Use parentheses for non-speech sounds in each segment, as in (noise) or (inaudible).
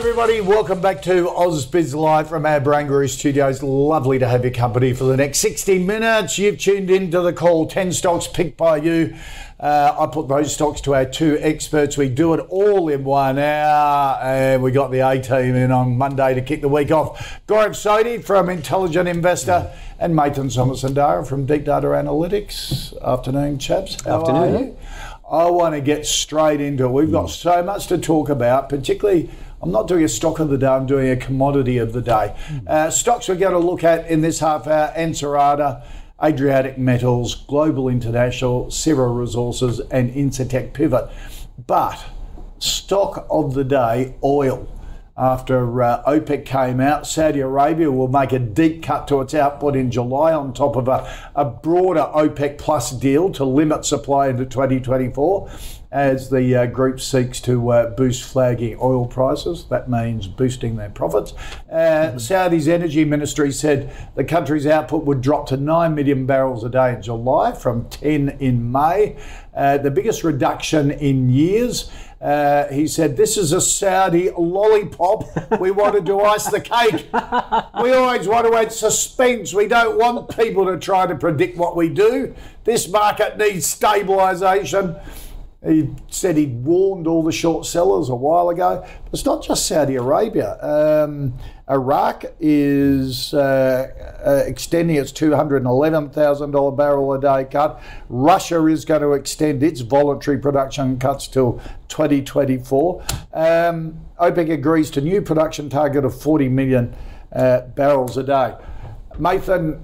Everybody. Welcome back to AusBiz Live from our Barangaroo studios. Lovely to have your company for the next 60 minutes. You've tuned into the call 10 stocks picked by you. Uh, I put those stocks to our two experts. We do it all in one hour, and we got the A team in on Monday to kick the week off. Gaurav Sodhi from Intelligent Investor and Mathan Somasundaram from Deep Data Analytics. Afternoon, chaps. How Afternoon. I want to get straight into it. We've got so much to talk about, particularly. I'm not doing a stock of the day, I'm doing a commodity of the day. Uh, stocks we're going to look at in this half hour Ansarada, Adriatic Metals, Globe International, Syrah Resources, and Incitec Pivot. But stock of the day oil. After uh, OPEC came out, Saudi Arabia will make a deep cut to its output in July on top of a, a broader OPEC plus deal to limit supply into 2024 as the uh, group seeks to uh, boost flagging oil prices. That means boosting their profits. Uh, Saudi's energy ministry said the country's output would drop to 9 million barrels a day in July from 10 in May, uh, the biggest reduction in years. Uh, he said, This is a Saudi lollipop. We wanted to ice the cake. We always want to add suspense. We don't want people to try to predict what we do. This market needs stabilisation. He said he'd warned all the short sellers a while ago. But it's not just Saudi Arabia. Um, Iraq is uh, uh, extending its $211,000 barrel a day cut. Russia is going to extend its voluntary production cuts till 2024. Um, OPEC agrees to new production target of 40 million uh, barrels a day. Mathan,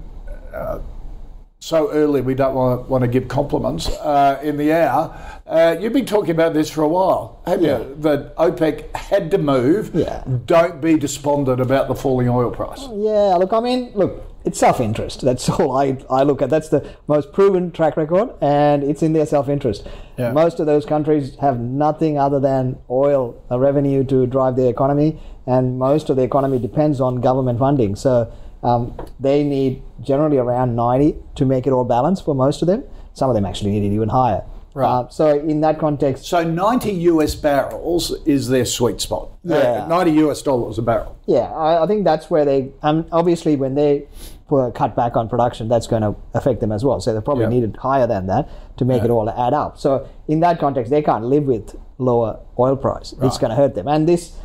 so early we don't want, want to give compliments uh, in the hour. Uh, you've been talking about this for a while, have you? That OPEC had to move. Yeah. Don't be despondent about the falling oil price. Yeah, look, I mean, look, it's self-interest. That's (laughs) all I, I look at. That's the most proven track record, and it's in their self-interest. Yeah. Most of those countries have nothing other than oil uh, revenue to drive their economy, and most of the economy depends on government funding. So um, they need generally around 90 to make it all balanced for most of them. Some of them actually need it even higher. Right. Uh, so in that context, So 90 US barrels is their sweet spot. Uh, Yeah. 90 US dollars a barrel. Yeah, I, I think that's where they. Um, obviously, when they put, cut back on production, that's going to affect them as well. So they probably Yeah. needed higher than that to make it all add up. So in that context, they can't live with lower oil price. It's going to hurt them. And this,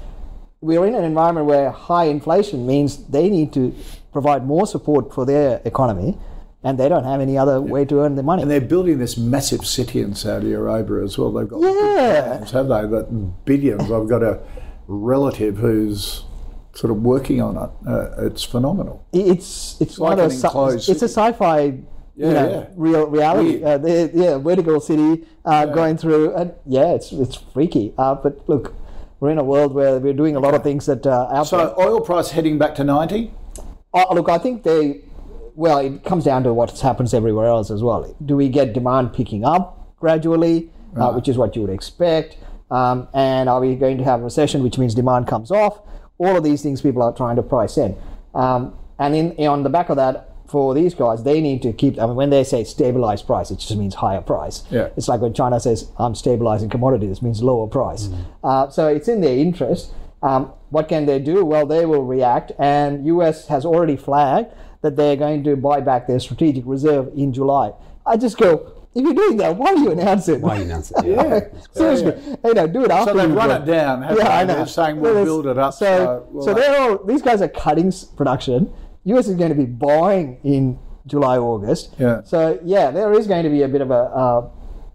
we're in an environment where high inflation means they need to provide more support for their economy, and they don't have any other way to earn the money. And they're building this massive city in Saudi Arabia as well. They've got Yeah. plans, have they? That billions. I've got a relative who's sort of working on it. Uh, it's phenomenal. it's it's like one of an those sci- it's a sci-fi Yeah, you know, yeah. real reality uh, yeah vertical city uh, going through and yeah it's it's freaky uh, but look we're in a world where we're doing a lot of things that uh, out So oil price heading back to 90? Oh, look, I think they. Well, it comes down to what happens everywhere else as well. Do we get demand picking up gradually, uh, which is what you would expect? Um, and are we going to have a recession, which means demand comes off? All of these things people are trying to price in. Um, and in on the back of that, for these guys, they need to keep. I mean, when they say stabilized price, it just means higher price. Yeah. It's like when China says, "I'm stabilizing commodities," it means lower price. Uh, so it's in their interest. Um, what can they do? Well, they will react, and US has already flagged that they're going to buy back their strategic reserve in July. I just go, if you're doing that, why do you announce it? Why you announce it? (laughs) Yeah. Seriously, you know, do it after. So they've you've run got- it down, haven't yeah, I they? know. They're saying we'll Well, build it up. So, So, we'll so they're all these guys are cutting production. US is going to be buying in July, August. Yeah. So yeah, there is going to be a bit of a uh,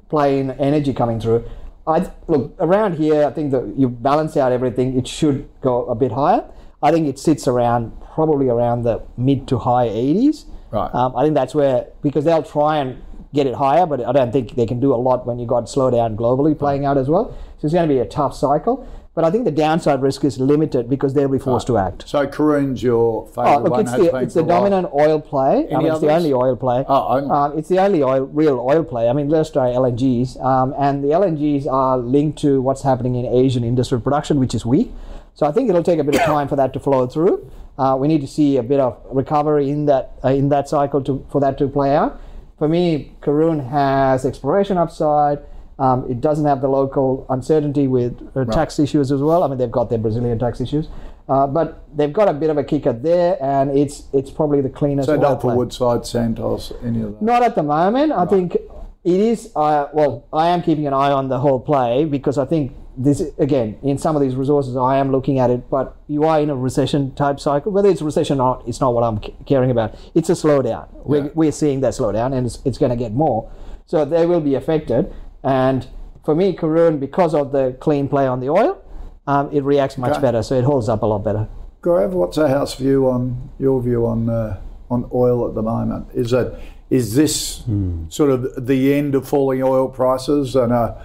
play in energy coming through. I look around here. I think that you balance out everything. It should go a bit higher. I think it sits around probably around the mid to high 80s. Right. Um, I think that's where because they'll try and get it higher, but I don't think they can do a lot when you got slowdown globally playing out as well. So it's going to be a tough cycle. But I think the downside risk is limited because they'll be forced to act. So Karoon's your favourite Oh, look, one. it's the, it's the a while. dominant oil play. I Any mean, it's the only oil play. Oh. Um, it's the only oil, real oil play. I mean, let's try LNGs. Um, and the LNGs are linked to what's happening in Asian industrial production, which is weak. So I think it'll take a bit of time for that to flow through. Uh, we need to see a bit of recovery in that uh, in that cycle to for that to play out. For me, Karoon has exploration upside. Um, it doesn't have the local uncertainty with uh, tax issues as well. I mean, they've got their Brazilian tax issues, uh, but they've got a bit of a kicker there, and it's it's probably the cleanest. So not for. Woodside, Santos, any of that. Not at the moment. I think it is. Uh, well, I am keeping an eye on the whole play because I think this again in some of these resources I am looking at it. But you are in a recession type cycle. Whether it's recession or not, it's not what I'm c- caring about. It's a slowdown. We're, we're seeing that slowdown, and it's, it's going to get more. So they will be affected. And for me, Karoon, because of the clean play on the oil, um, it reacts much Okay. better. So it holds up a lot better. Gaurav, what's our house view on your view on uh, on oil at the moment? Is it is this sort of the end of falling oil prices and a,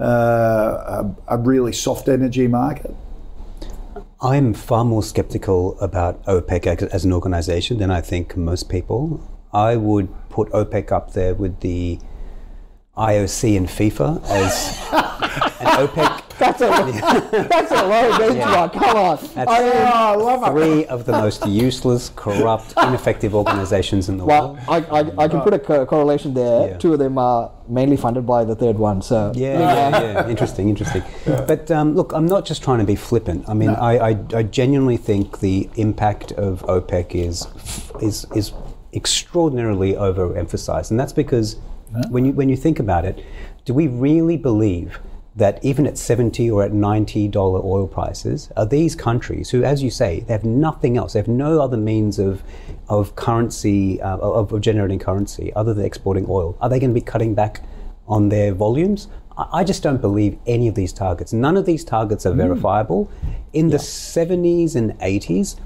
uh, a, a really soft energy market? I'm far more skeptical about OPEC as, as an organization than I think most people. I would put OPEC up there with the IOC and FIFA as an (laughs) OPEC. That's a that's a low benchmark. Come on. That's I mean, I love it. three of the most useless, corrupt, (laughs) ineffective organizations in the Well, world. I, I, I can put a co- correlation there. Yeah. Two of them are mainly funded by the third one. So Yeah, yeah, yeah. interesting, interesting. But um, look, I'm not just trying to be flippant. I mean, I, I, I genuinely think the impact of OPEC is is is extraordinarily overemphasized, and that's because when you when you think about it, do we really believe? That even at seventy or at ninety dollar oil prices, are these countries who, as you say, they have nothing else, they have no other means of of currency uh, of, of generating currency other than exporting oil, are they going to be cutting back on their volumes. I I just don't believe any of these targets. None of these targets are verifiable. In the 70s and 80s,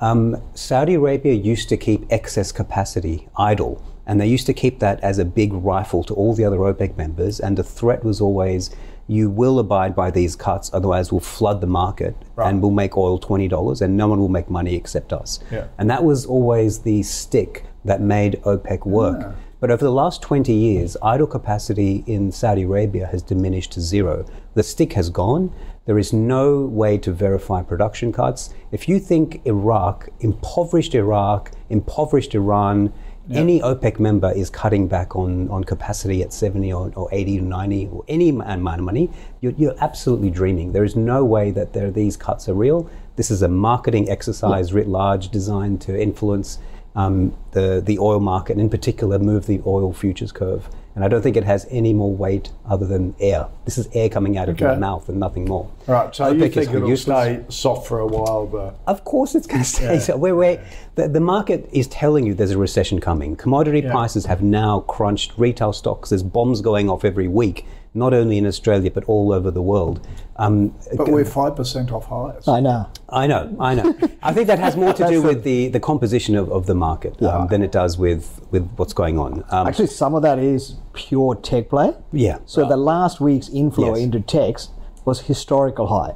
um, Saudi Arabia used to keep excess capacity idle, and they used to keep that as a big rifle to all the other OPEC members. And the threat was always, you will abide by these cuts, otherwise we'll flood the market and we'll make oil twenty dollars, and no one will make money except us. Yeah. And that was always the stick that made OPEC work. But over the last 20 years, idle capacity in Saudi Arabia has diminished to zero. The stick has gone. There is no way to verify production cuts. If you think Iraq, impoverished Iraq, impoverished Iran, any OPEC member is cutting back on, on capacity at 70 or, or 80 or 90 or any amount of money, you're, you're absolutely dreaming. There is no way that there, these cuts are real. This is a marketing exercise writ large designed to influence um, the, the oil market, and in particular, move the oil futures curve. And I don't think it has any more weight other than air. This is air coming out of your mouth and nothing more. All right, so you think it'll useless. stay soft for a while, but Of course, it's going to stay. So where, where the, the market is telling you there's a recession coming. Commodity prices have now crunched retail stocks. There's bombs going off every week, not only in Australia but all over the world. Um, but we're five percent off highs. I know. I know, I know. I think that has more to (laughs) do with the, the composition of, of the market um, than it does with, with what's going on. Um, Actually, some of that is pure tech play. yeah. So the last week's inflow Yes. into techs was historical high.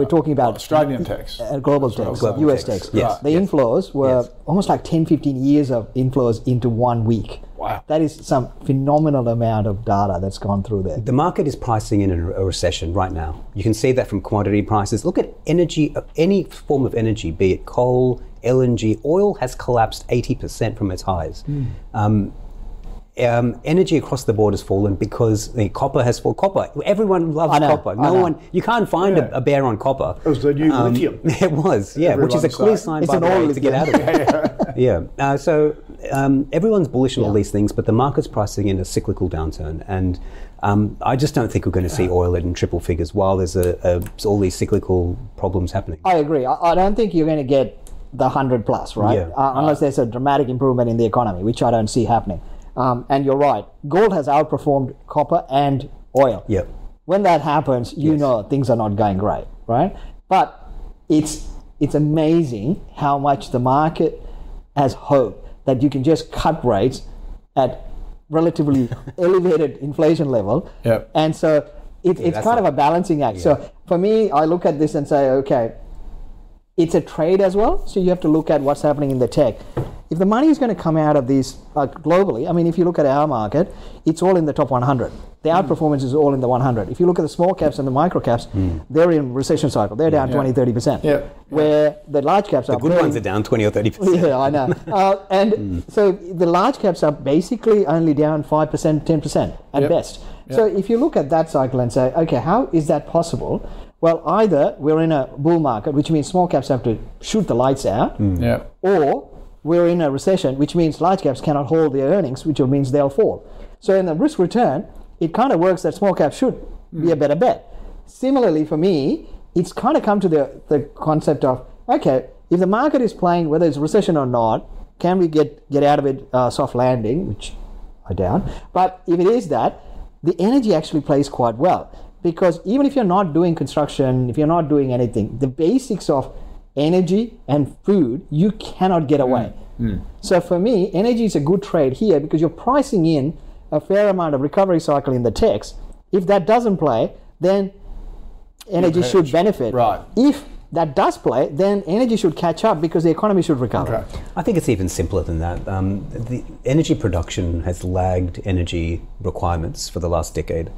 We're talking about Australian tax. uh, global tax, Global US tax. techs. Yes, The yes. inflows were Yes. almost like 10, 15 years of inflows into one week. Wow. That is some phenomenal amount of data that's gone through there. The market is pricing in a, recession right now. You can see that from commodity prices. Look at energy, uh, any form of energy, be it coal, LNG, oil has collapsed 80% from its highs. Um, um, energy across the board has fallen because the copper has fallen. Copper, everyone loves know, copper. No one, you can't find Yeah. a, a bear on copper. It was the new Um, lithium. (laughs) It was, yeah, which is a Everyone's clear saying. sign It's by an the way to get out of it. (laughs) (laughs) yeah. Uh, so um, everyone's bullish on all these things, but the market's pricing in a cyclical downturn, and um, I just don't think we're going to see oil in triple figures while there's a, a, all these cyclical problems happening. I agree. I, I don't think you're going to get the 100 plus, right? Yeah. Uh, unless there's a dramatic improvement in the economy, which I don't see happening. Um, and you're right. Gold has outperformed copper and oil. Yep. When that happens, you know things are not going great, right? But it's it's amazing how much the market has hope that you can just cut rates at relatively (laughs) elevated inflation level. Yep. And so it, it's that's kind of a balancing act. So for me, I look at this and say, okay, it's a trade as well. So you have to look at what's happening in the tech. If the money is going to come out of these uh, globally, I mean, if you look at our market, it's all in the top 100. The outperformance is all in the 100. If you look at the small caps and the micro caps, they're in recession cycle. They're down 20, 30%. Yeah. Where the large caps are The good very- ones are down 20 or 30%. yeah, I know. (laughs) Uh, and so the large caps are basically only down 5%, 10% at Yep. best. So if you look at that cycle and say, okay, how is that possible? Well, either we're in a bull market, which means small caps have to shoot the lights out, Yeah. or we're in a recession, which means large caps cannot hold their earnings, which means they'll fall. So in the risk return, it kind of works that small caps should be a better bet. Similarly, for me, it's kind of come to the, the concept of okay, if the market is playing whether it's recession or not, can we get get out of it uh, soft landing, which I doubt. But if it is that, the energy actually plays quite well because even if you're not doing construction, if you're not doing anything, the basics of energy and food you cannot get away. So for me, energy is a good trade here because you're pricing in a fair amount of recovery cycle in the text. If that doesn't play, then energy should benefit. Right. If that does play, then energy should catch up because the economy should recover. Okay. I think it's even simpler than that. Um, the energy production has lagged energy requirements for the last decade.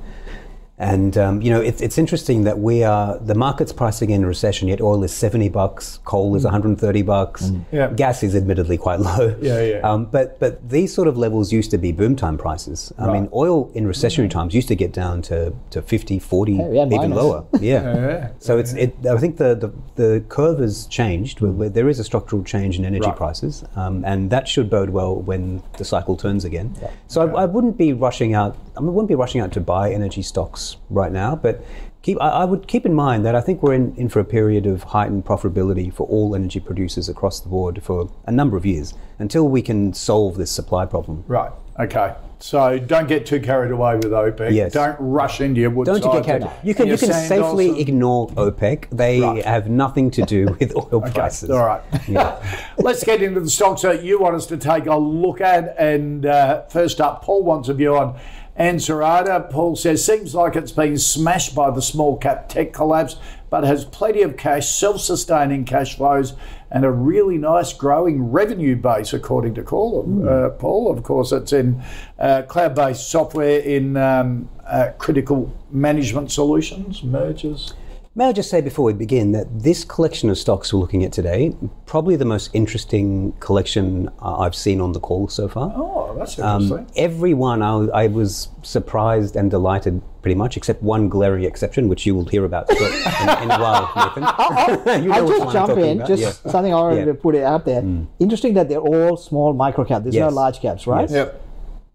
And um, you know, it's, it's interesting that we are the market's pricing in a recession. Yet oil is seventy bucks, coal is one hundred and thirty bucks, Yeah. gas is admittedly quite low. Yeah, yeah. Um, but but these sort of levels used to be boom time prices. I mean, oil in recessionary times used to get down to, to 50, 40, (laughs) Yeah, even lower. Yeah. So it's it. I think the, the, the curve has changed. Where there is a structural change in energy Right. prices, um, and that should bode well when the cycle turns again. So I, I wouldn't be rushing out. I wouldn't be rushing out to buy energy stocks right now, but. Keep, I, I would keep in mind that I think we're in, in for a period of heightened profitability for all energy producers across the board for a number of years until we can solve this supply problem. Right. Okay. So don't get too carried away with OPEC. Yes. Don't rush into your wood Don't you get carried? and You can you can safely ignore OPEC. They Right. have nothing to do with (laughs) oil Okay, prices. All right. (laughs) Let's get into the stocks that you want us to take a look at. And uh, first up, Paul wants a view on Ansarada. Paul says, seems like it's been smashed by the small cap tech collapse, but has plenty of cash, self sustaining cash flows, and a really nice growing revenue base, according to Paul. Uh, Paul, of course, it's in uh, cloud based software in um, uh, critical management solutions, mergers. May I just say before we begin that this collection of stocks we're looking at today, probably the most interesting collection uh, I've seen on the call so far. Oh, that's Um, interesting. every one I, I was surprised and delighted pretty much, except one glaring exception, which you will hear about (laughs) in, in a while, Mathan. (laughs) You know I'll which just one I'm jump in. about. Just Yeah. something I wanted Yeah. to put it out there. Interesting that they're all small micro cap. There's no large caps, right? Yes. Yep.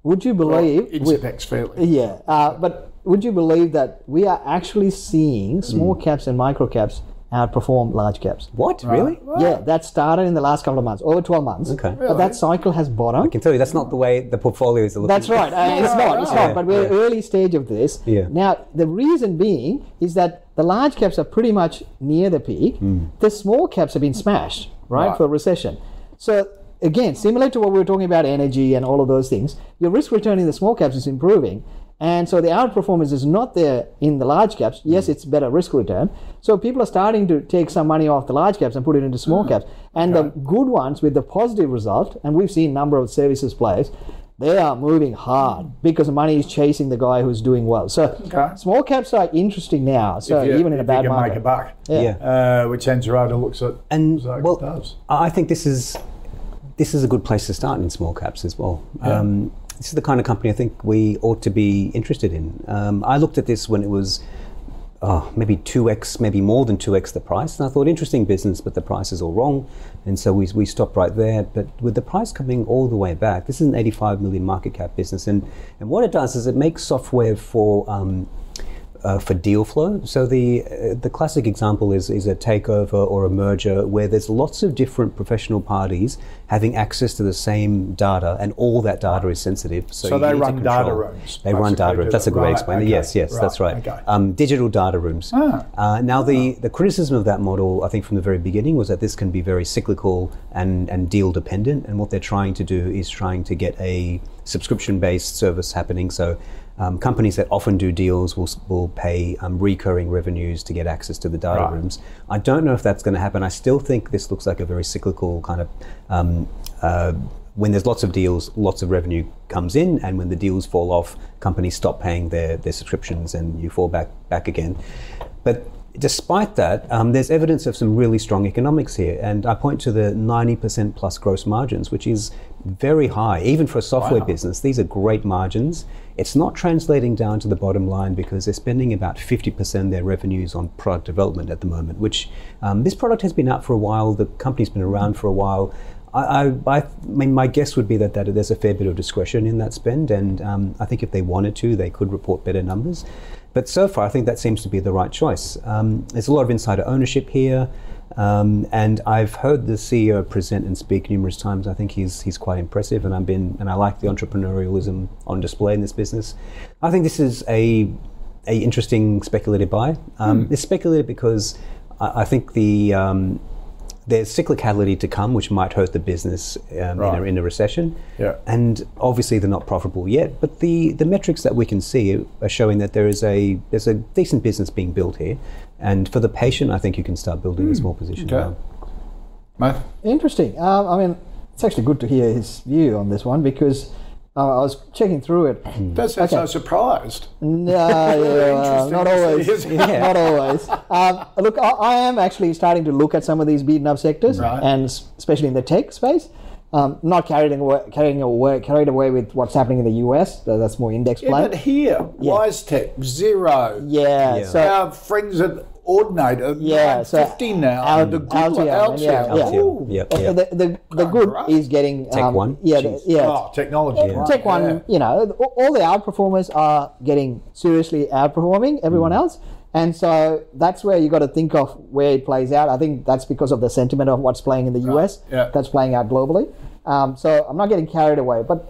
Would you believe? we- Interpex fairly. yeah, uh, but would you believe that we are actually seeing small Hmm. caps and micro caps outperform large caps? What? Really? Yeah, that started in the last couple of months, over 12 months. Okay. But that cycle has bottomed. I can tell you that's not the way the portfolios are looking. That's right. Uh, it's not. It's not. But we're Yeah. early stage of this. Yeah. Now the reason being is that the large caps are pretty much near the peak. The small caps have been smashed, right, Right. for recession. So again, similar to what we were talking about energy and all of those things, your risk return in the small caps is improving. And so the outperformance is not there in the large caps. Yes, it's better risk return. So people are starting to take some money off the large caps and put it into small caps. And the good ones with the positive result, and we've seen a number of services players, they are moving hard because the money is chasing the guy who's doing well. So Okay. small caps are interesting now. So If you- even in a if bad you can market, make a buck. Yeah. Yeah. Uh, which Ansarada looks at. And Zach well, does. I I think this is this is a good place to start in small caps as well. Um, this is the kind of company I think we ought to be interested in. Um, I looked at this when it was oh, maybe 2x, maybe more than 2x the price. And I thought, interesting business, but the price is all wrong. And so we, we stopped right there. But with the price coming all the way back, this is an 85 million market cap business. And, and what it does is it makes software for um, uh, for deal flow. So the uh, the classic example is is a takeover or a merger where there's lots of different professional parties having access to the same data, and all that data is sensitive. So, So they run data rooms, They run data rooms. That's a good way to Right, explain it. okay, Yes, yes, that's right, right. okay. Um, digital data rooms. Ah. Uh, now the the criticism of that model, I think, from the very beginning was that this can be very cyclical and and deal dependent, and what they're trying to do is trying to get a subscription based service happening. So um, companies that often do deals will, will pay um, recurring revenues to get access to the data Right. rooms. I don't know if that's going to happen. I still think this looks like a very cyclical kind of. Um, uh, when there's lots of deals, lots of revenue comes in, and when the deals fall off, companies stop paying their, their subscriptions, and you fall back back again. But despite that, um, there's evidence of some really strong economics here, and I point to the 90% plus gross margins, which is very high, even for a software Wow. business. These are great margins. It's not translating down to the bottom line because they're spending about 50% of their revenues on product development at the moment, which um, this product has been out for a while, the company's been around for a while. I, I, I mean, my guess would be that, that there's a fair bit of discretion in that spend, and um, I think if they wanted to, they could report better numbers. But so far, I think that seems to be the right choice. Um, there's a lot of insider ownership here, um, and I've heard the CEO present and speak numerous times. I think he's he's quite impressive, and I've been and I like the entrepreneurialism on display in this business. I think this is a a interesting speculative buy. Um, It's speculative because I, I think the um, there's cyclicality to come, which might hurt the business um, in, a, in a recession. Yeah. And obviously, they're not profitable yet. But the, the metrics that we can see are showing that there is a there's a decent business being built here. And for the patient, I think you can start building a small position. Okay. Mate? Interesting. Um, I mean, it's actually good to hear his view on this one because uh, I was checking through it. That's that's Okay. so surprised. (laughs) No, yeah, (laughs) well, not always. isn't (laughs) always. Um, look, I, I am actually starting to look at some of these beaten up sectors, Right. and especially in the tech space. Um, not carried away, carrying away, carried away with what's happening in the US. That's more index play. Yeah, but here, WiseTech, zero. Yeah, Yeah. so Our friends at Ordinate are Yeah, so 50 now. Al- the good one, Altium, Altium. yeah, yeah. Altium, yep, yep. the the, the good great. is getting Tech um, One? Yeah, the- yeah. Oh, technology. right, Tech one, yeah. you know, all- all the outperformers are getting seriously outperforming everyone Mm. else. And so that's where you got to think of where it plays out. I think that's because of the sentiment of what's playing in the US yeah. that's playing out globally. Um, so I'm not getting carried away. But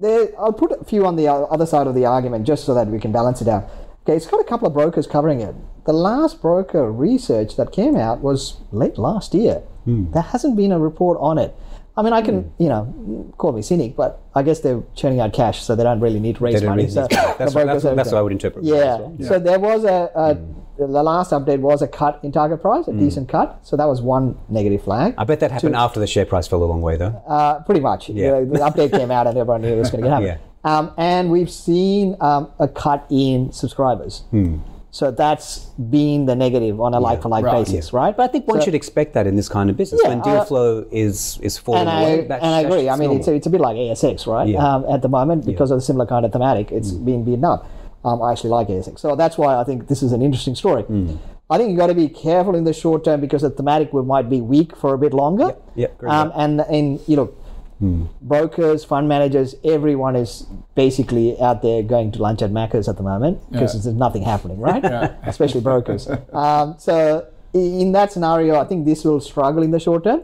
there, I'll put a few on the other side of the argument just so that we can balance it out. Okay, it's got a couple of brokers covering it. The last broker research that came out was late last year. Hmm. There hasn't been a report on it. I mean, I can, you know, call me cynic, but I guess they're churning out cash, so they don't really need to raise money. really so. (laughs) That's what- that's- that's what I would interpret Yeah. well. Hmm. So there was a, a the last update was a cut in target price, a Hmm. decent cut. So that was one negative flag. I bet that happened after the share price fell a long way, though. Uh, pretty much. Yeah. The, the update came out and everyone knew it was going to (laughs) happen. Yeah. Um, and we've seen um, a cut in subscribers. Hmm. So that's been the negative on a like for like Right. basis, right? But I think one So- should expect that in this kind of business. Yeah, when deal uh, flow is is falling and I, away, and I agree. I mean, normal. it's a, it's a bit like ASX, right? Yeah. Um, at the moment, because of the similar kind of thematic, it's been beaten up. Um, I actually like ASIC. So that's why I think this is an interesting story. I think you've got to be careful in the short term because the thematic will, might be weak for a bit longer. Yep, yep, um, and, and, you know, brokers, fund managers, everyone is basically out there going to lunch at Macca's at the moment because there's nothing happening, right? Yeah. (laughs) Especially brokers. Um, so in that scenario, I think this will struggle in the short term,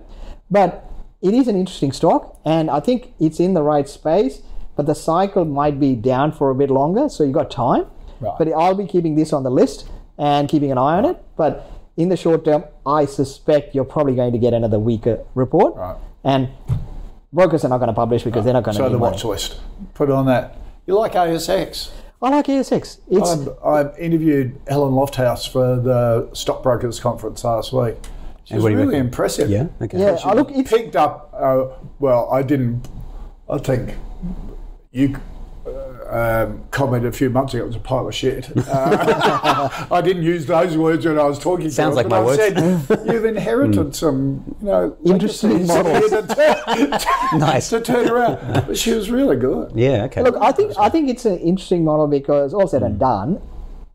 but it is an interesting stock, and I think it's in the right space. But the cycle might be down for a bit longer, so you've got time. Right. But I'll be keeping this on the list and keeping an eye on it. But in the short term, I suspect you're probably going to get another weaker report. Right. And brokers are not going to publish because they're not going to So need the money. watch list. Put on that. You like ASX? I like ASX. It's I, I interviewed Helen Lofthouse for the stockbrokers conference last week. She's what do you really reckon? impressive. yeah, okay. yeah. I look. It's picked up. Uh, well, I didn't. I think you uh, um, commented a few months ago it was a pile of shit. (laughs) Uh, (laughs) I didn't use those words when I was talking. Sounds to her, like but my I words. Said, (laughs) You've inherited some, you know, Interesting models. here to turn, Nice. to turn around. But she was really good. Yeah, okay. look. I think. I think it's an interesting model because all said and done,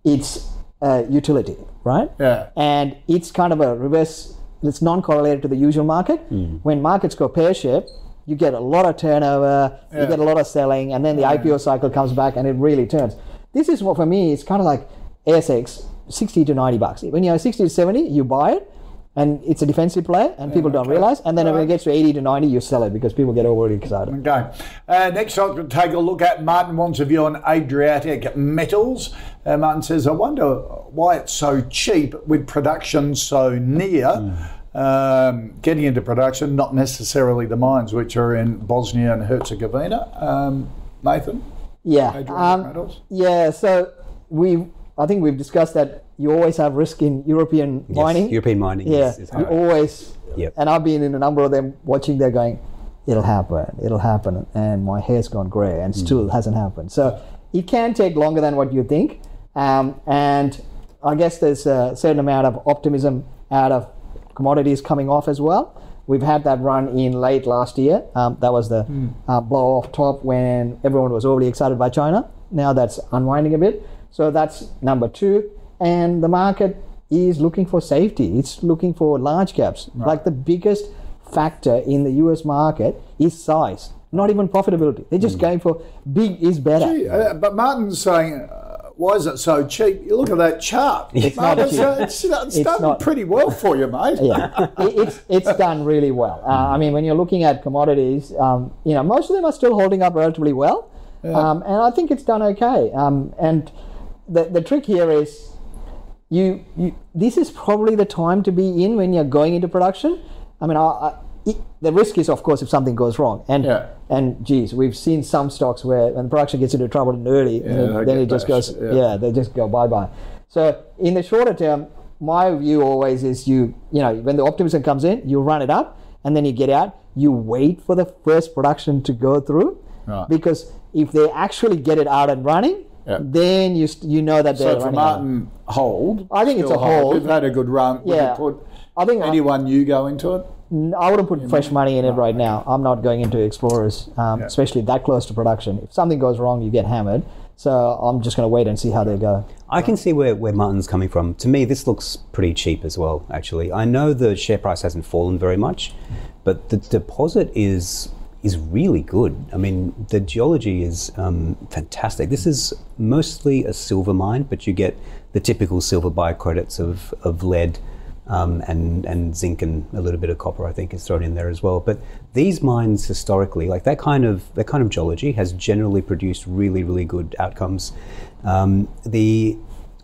it's a utility, right? Yeah. and it's kind of a reverse it's non-correlated to the usual market when markets go pear-shaped you get a lot of turnover you get a lot of selling and then the ipo cycle comes back and it really turns this is what for me it's kind of like ASX 60 to 90 bucks. When you're 60 to 70, you buy it. And it's a defensive play, and people don't realize. And then when it gets to 80 to 90, you sell it because people get overly excited. Okay. Uh, next we'll take a look at Martin wants a view on Adriatic Metals. Uh, Martin says, I wonder why it's so cheap with production so near. Um, getting into production, not necessarily the mines, which are in Bosnia and Herzegovina. Um, Mathan? Yeah. Um, Yeah, so we I think we've discussed that you always have risk in European Yes, mining. European mining yeah, is, is you always. Yep. And I've been in a number of them watching. They're going, it'll happen, it'll happen, and my hair's gone grey, and Hmm. still hasn't happened. So it can take longer than what you think, um, and I guess there's a certain amount of optimism out of commodities coming off as well. We've had that run in late last year. Um, that was the Hmm. uh, blow off top when everyone was overly excited by China. Now that's unwinding a bit. So that's number two. And the market is looking for safety. It's looking for large caps. Like the biggest factor in the US market is size, not even profitability. They're just going for big is better. Gee, uh, but Martin's saying, why is it so cheap? You look at that chart. It's not Martin, cheap. uh, It's, it's, It's done not- pretty well for you, mate. yeah, it, it's it's done really well. Uh, I mean, when you're looking at commodities, um, you know, most of them are still holding up relatively well, um, and I think it's done okay. Um, and the the trick here is, you, you this is probably the time to be in when you're going into production. I mean, I, the risk is, of course, if something goes wrong, and Yeah. and geez, we've seen some stocks where when production gets into trouble early, they then it just bashed, goes, yeah. yeah, they just go bye bye. So in the shorter term, my view always is you you know when the optimism comes in, you run it up, and then you get out. You wait for the first production to go through, Right. because if they actually get it out and running, Yeah. then you st- you know that they're So for running out. Hold. I think it's a hold. We've had a good run. Would Yeah. you put I think I- anyone new go into it? I wouldn't put fresh money in it right now. I'm not going into explorers, um, especially that close to production. If something goes wrong, you get hammered. So I'm just going to wait and see how they go. I can see where, where Martin's coming from. To me, this looks pretty cheap as well, actually. I know the share price hasn't fallen very much, but the deposit is is really good. I mean, the geology is um, fantastic. This is mostly a silver mine, but you get the typical silver bycredits of, of lead um, and, and zinc and a little bit of copper, I think, is thrown in there as well. But these mines historically, like that kind of that kind of geology, has generally produced really, really good outcomes. Um, the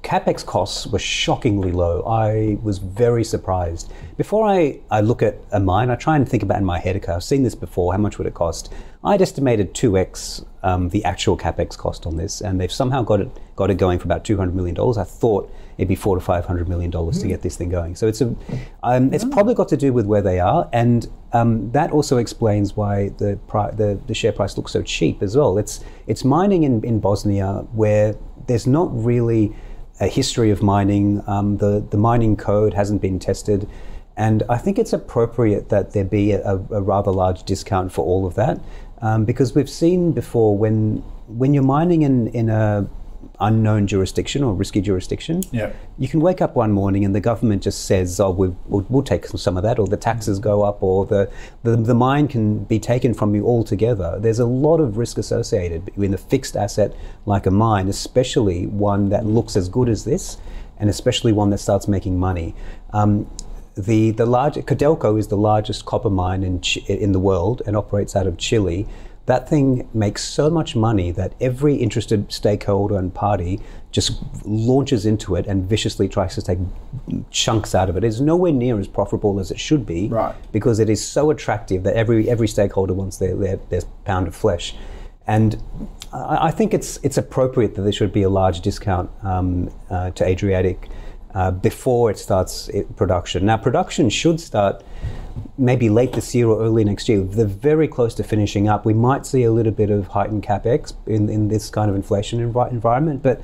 capex costs were shockingly low. I was very surprised. Before I, I look at a mine, I try and think about in my head, okay, I've seen this before, how much would it cost? I'd estimated 2x um, the actual capex cost on this, and they've somehow got it got it going for about $200 million. I thought it'd be four to five hundred million dollars to get this thing going. So it's a, um, it's probably got to do with where they are, and um, that also explains why the, pri- the the share price looks so cheap as well. It's it's mining in, in Bosnia where there's not really a history of mining. Um, the the mining code hasn't been tested, and I think it's appropriate that there be a, a rather large discount for all of that, um, because we've seen before when when you're mining in in a unknown jurisdiction or risky jurisdiction, Yeah. you can wake up one morning and the government just says, "Oh, we'll, we'll take some of that," or the taxes go up, or the, the the mine can be taken from you altogether. There's a lot of risk associated in a fixed asset like a mine, especially one that looks as good as this, and especially one that starts making money. Um, the the large Codelco is the largest copper mine in in the world and operates out of Chile. That thing makes so much money that every interested stakeholder and party just launches into it and viciously tries to take chunks out of it. It's nowhere near as profitable as it should be Right. because it is so attractive that every every stakeholder wants their their, their pound of flesh. And I, I think it's it's appropriate that there should be a large discount um, uh, to Adriatic uh, before it starts production. Now, production should start maybe late this year or early next year. They're very close to finishing up. We might see a little bit of heightened capex in, in this kind of inflation envi- environment, but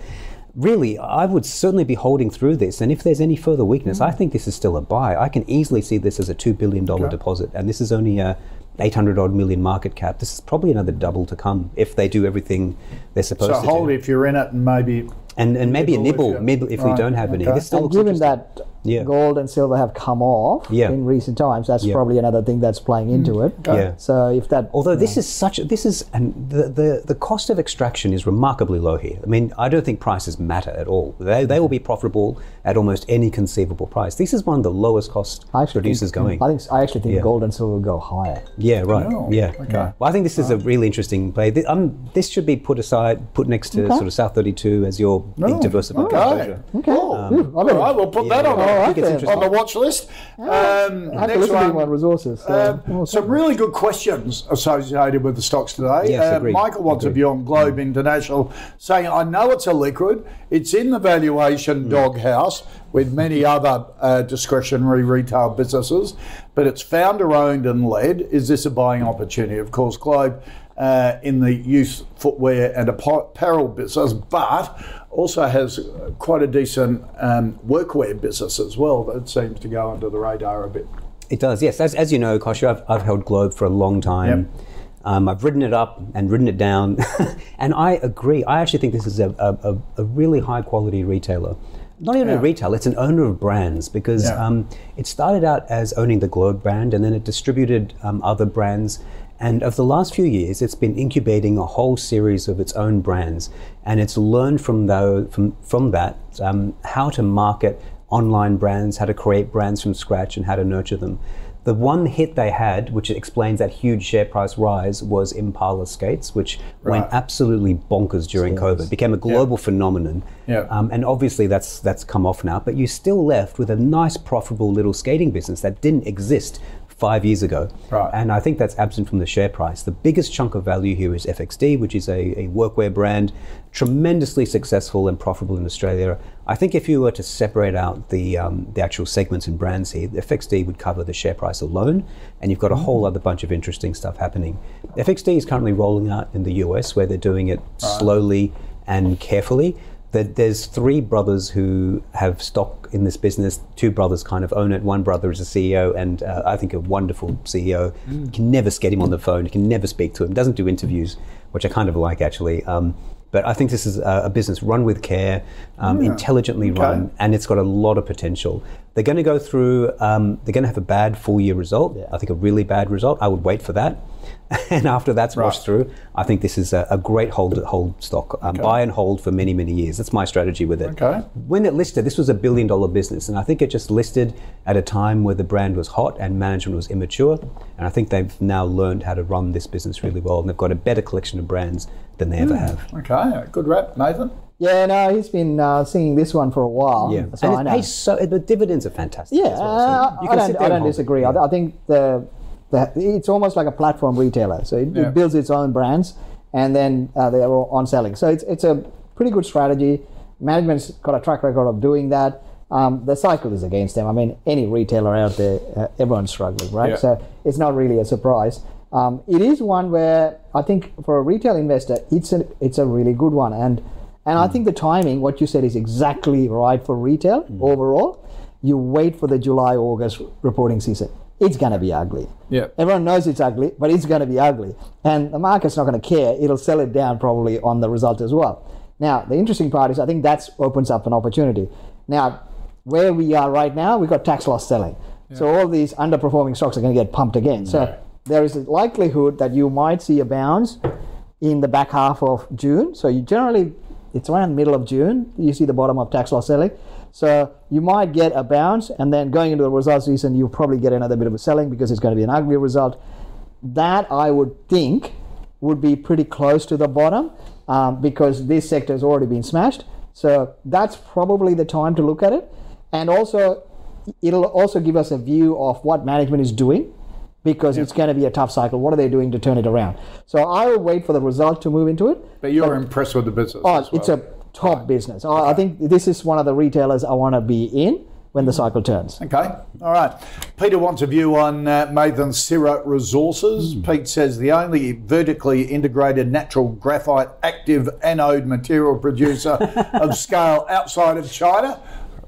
really, I would certainly be holding through this. And if there's any further weakness, I think this is still a buy. I can easily see this as a $2 billion deposit, and this is only a 800 odd million market cap. This is probably another double to come if they do everything they're supposed to. So to hold do. if you're in it and maybe and and maybe a Nibble nibble, if you- nibble if we don't have any. okay. This still And looks given that Yeah. gold and silver have come off Yeah. in recent times, that's Yeah. probably another thing that's playing into it. Yeah. So if that, Although this is such, this is, and the, the, the cost of extraction is remarkably low here. I mean, I don't think prices matter at all. They, they will be profitable at almost any conceivable price. This is one of the lowest cost I producers think, going. I think I actually think Yeah. gold and silver will go higher. Yeah, right. Oh, yeah. okay. Well, I think this is a really interesting play. Th- Um, this should be put aside, put next to sort of South 32 as your big diversified Okay. exposure. Okay. Cool. Ooh, I All better- right, we'll put Yeah, that on, yeah. the- I it's on the watch list. Um, I next listen to one. resources. So Um, we'll some really good questions associated with the stocks today. Yes, Uh, agreed. Michael wants a Agreed. view on Globe International, saying, "I know it's a liquid. It's in the valuation Mm. doghouse with many other uh, discretionary retail businesses, but it's founder owned and led. Is this a buying opportunity? Of course, Globe." Uh, in the youth footwear and apparel business, but also has quite a decent um, workwear business as well that seems to go under the radar a bit. It does, yes. As, as you know, Kosher, I've, I've held Globe for a long time. Um, I've written it up and written it down, (laughs) and I agree. I actually think this is a, a, a- a really high quality retailer. Not even a Yeah. retailer; it's an owner of brands because Yeah. um, it started out as owning the Globe brand, and then it distributed um, other brands. And over the last few years, it's been incubating a whole series of its own brands, and it's learned from tho- from from that um, how to market online brands, how to create brands from scratch, and how to nurture them. The one hit they had, which explains that huge share price rise, was Impala skates, which went absolutely bonkers during COVID. Became a global phenomenon, Yeah. um, and obviously that's that's come off now. But you're still left with a nice, profitable little skating business that didn't exist five years ago. Right. And I think that's absent from the share price. The biggest chunk of value here is FXD, which is a, a workwear brand, tremendously successful and profitable in Australia. I think if you were to separate out the um, the actual segments and brands here, FXD would cover the share price alone, and you've got a whole other bunch of interesting stuff happening. FXD is currently rolling out in the US, where they're doing it slowly and carefully. That there's three brothers who have stock in this business. Two brothers kind of own it. One brother is a CEO, and uh, I think a wonderful CEO. You can never get him on the phone. You can never speak to him. Doesn't do interviews, which I kind of like actually. Um, but I think this is a, a business run with care, um, intelligently run, and it's got a lot of potential. They're going to go through. Um, they're going to have a bad full year result. I think a really bad result. I would wait for that, (laughs) and after that's washed through, I think this is a, a great hold hold stock. Um, Buy and hold for many many years. That's my strategy with it. Okay. When it listed, this was a billion dollar business, and I think it just listed at a time where the brand was hot and management was immature. And I think they've now learned how to run this business really well, and they've got a better collection of brands than they ever have. Okay, good rap, Mathan. Yeah, no, he's been uh, singing this one for a while. Yeah, so I and it know. pays so. The dividends are fantastic. Yeah, as well, so uh, you I can sit don't, there I don't disagree. I, I think the, the it's almost like a platform retailer. So it, Yeah. it builds its own brands, and then uh, they are all on selling. So it's it's a pretty good strategy. Management's got a track record of doing that. Um, the cycle is against them. I mean, any retailer out there, uh, everyone's struggling, right? Yeah. So it's not really a surprise. Um, it is one where I think for a retail investor, it's a it's a really good one, and and I think the timing, what you said, is exactly right for retail overall. You wait for the July August reporting season. It's going to be ugly. Yeah. Everyone knows it's ugly, but it's going to be ugly, and the market's not going to care. It'll sell it down probably on the result as well. Now, the interesting part is I think that opens up an opportunity. Now, where we are right now, we've got tax loss selling. So all these underperforming stocks are going to get pumped again. So there is a likelihood that you might see a bounce in the back half of June. So you generally, it's around the middle of June, you see the bottom of tax loss selling. So you might get a bounce, and then going into the results season, you'll probably get another bit of a selling because it's going to be an ugly result. That I would think would be pretty close to the bottom um, because this sector has already been smashed. So that's probably the time to look at it. And also, it'll also give us a view of what management is doing because it's going to be a tough cycle. What are they doing to turn it around? So I will wait for the result to move into it. But you're impressed with the business. Oh, well. it's a top business. I, I think this is one of the retailers I want to be in when the cycle turns. Okay, all right. Peter wants a view on uh, Mathan Syrah Resources. Hmm. Pete says the only vertically integrated natural graphite active anode material producer (laughs) of scale outside of China.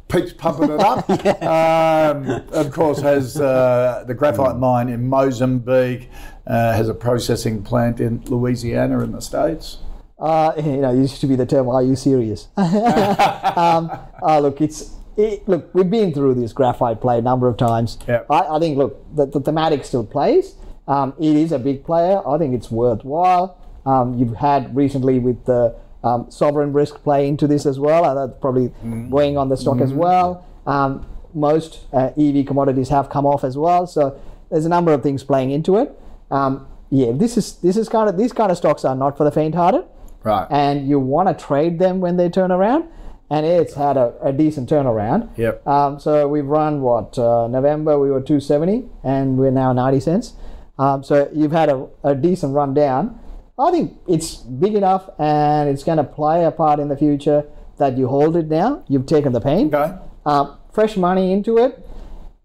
Pete's pumping it up. (laughs) um, of course, has uh, the graphite mine in Mozambique, uh, has a processing plant in Louisiana in the States. Uh, (laughs) you know, it used to be the term, are you serious? (laughs) um, uh, look, it's it, look, we've been through this graphite play a number of times. Yeah. I, I think, look, the, the thematic still plays. Um, it is a big player. I think it's worthwhile. Um, you've had recently with the um, sovereign risk play into this as well. and that's probably weighing on the stock as well. Um, most uh, EV commodities have come off as well. So there's a number of things playing into it. Um, yeah, this is this is kind of these kind of stocks are not for the faint-hearted Right. and you want to trade them when they turn around. And it's had a, a decent turnaround. Yep. Um, so we've run what uh, November we were 270 and we're now 90 cents. Um, so you've had a, a decent run down. I think it's big enough and it's going to play a part in the future that you hold it now. You've taken the pain. Okay. Um, fresh money into it.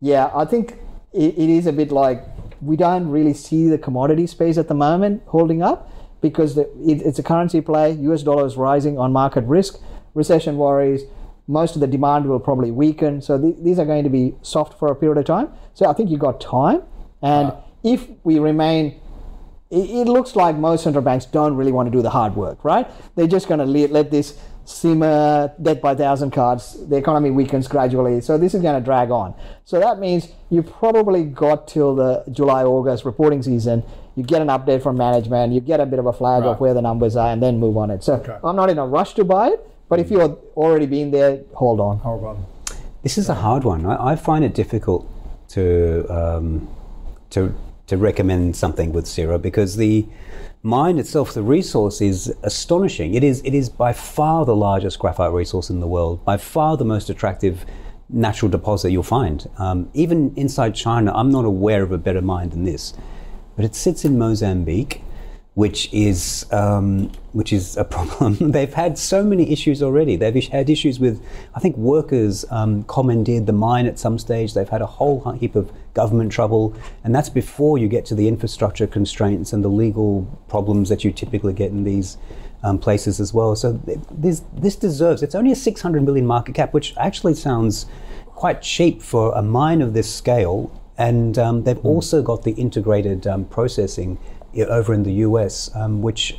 Yeah, I think it, it is a bit like we don't really see the commodity space at the moment holding up because the, it, it's a currency play. US dollar is rising on market risk, recession worries. Most of the demand will probably weaken. So th- these are going to be soft for a period of time. So I think you've got time. And if we remain it, it looks like most central banks don't really want to do the hard work, right? They're just going to let, let this simmer, death by thousand cards. The economy weakens gradually, so this is going to drag on. So that means you probably got till the July August reporting season. You get an update from management, you get a bit of a flag Right. of where the numbers are, and then move on it. So I'm not in a rush to buy it, but if you're already been there, hold on. Hold on. This is a hard one. I, I find it difficult to um, to to recommend something with Syrah because the mine itself, the resource is astonishing. It is it is by far the largest graphite resource in the world, by far the most attractive natural deposit you'll find. Um, even inside China, I'm not aware of a better mine than this. But it sits in Mozambique, which is um, which is a problem. (laughs) They've had so many issues already. They've had issues with, I think, workers um, commandeered the mine at some stage. They've had a whole heap of government trouble, and that's before you get to the infrastructure constraints and the legal problems that you typically get in these. Um, places as well. So this this deserves. It's only a 600 million market cap, which actually sounds quite cheap for a mine of this scale. And um, they've also got the integrated um, processing over in the US, um, which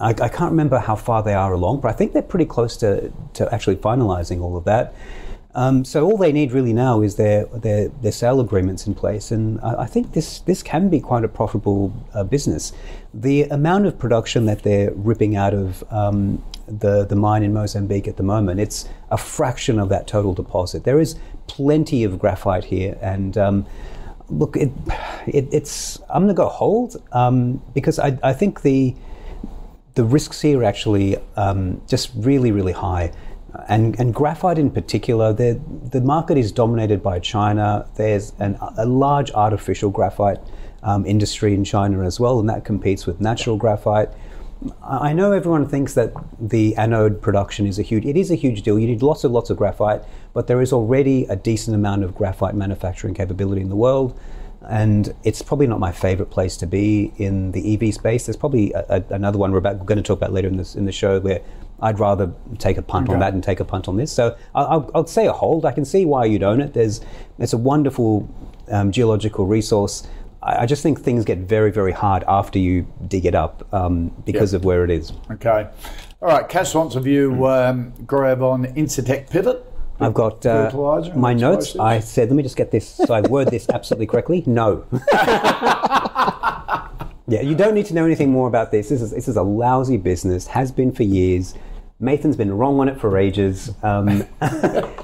I, I can't remember how far they are along, but I think they're pretty close to, to actually finalizing all of that. Um, so all they need really now is their, their, their sale agreements in place, and I, I think this, this can be quite a profitable uh, business. The amount of production that they're ripping out of um, the, the mine in Mozambique at the moment, it's a fraction of that total deposit. There is plenty of graphite here, and um, look, it, it, it's I'm going to go hold um, because I, I think the the risks here are actually um, just really, really high. And, and graphite in particular, the, the market is dominated by China. There's an, a large artificial graphite um, industry in China as well, and that competes with natural graphite. I know everyone thinks that the anode production is a huge, it is a huge deal. You need lots and lots of graphite, but there is already a decent amount of graphite manufacturing capability in the world and it's probably not my favorite place to be in the EV space. There's probably a, a, another one we're, about, we're going to talk about later in this in the show where I'd rather take a punt on that and take a punt on this. So I'll, I'll, say a hold. I can see why you'd own it. There's it's a wonderful um, geological resource. I, I just think things get very very hard after you dig it up um, because Yep. of where it is. Okay. All right. Cass wants a view. Um, grab on Incitec Pivot. I've got uh, my notes. I said, let me just get this so I word this absolutely correctly. No. (laughs) yeah, you don't need to know anything more about this. This is this is a lousy business. Has been for years. Mathan's been wrong on it for ages, um, (laughs)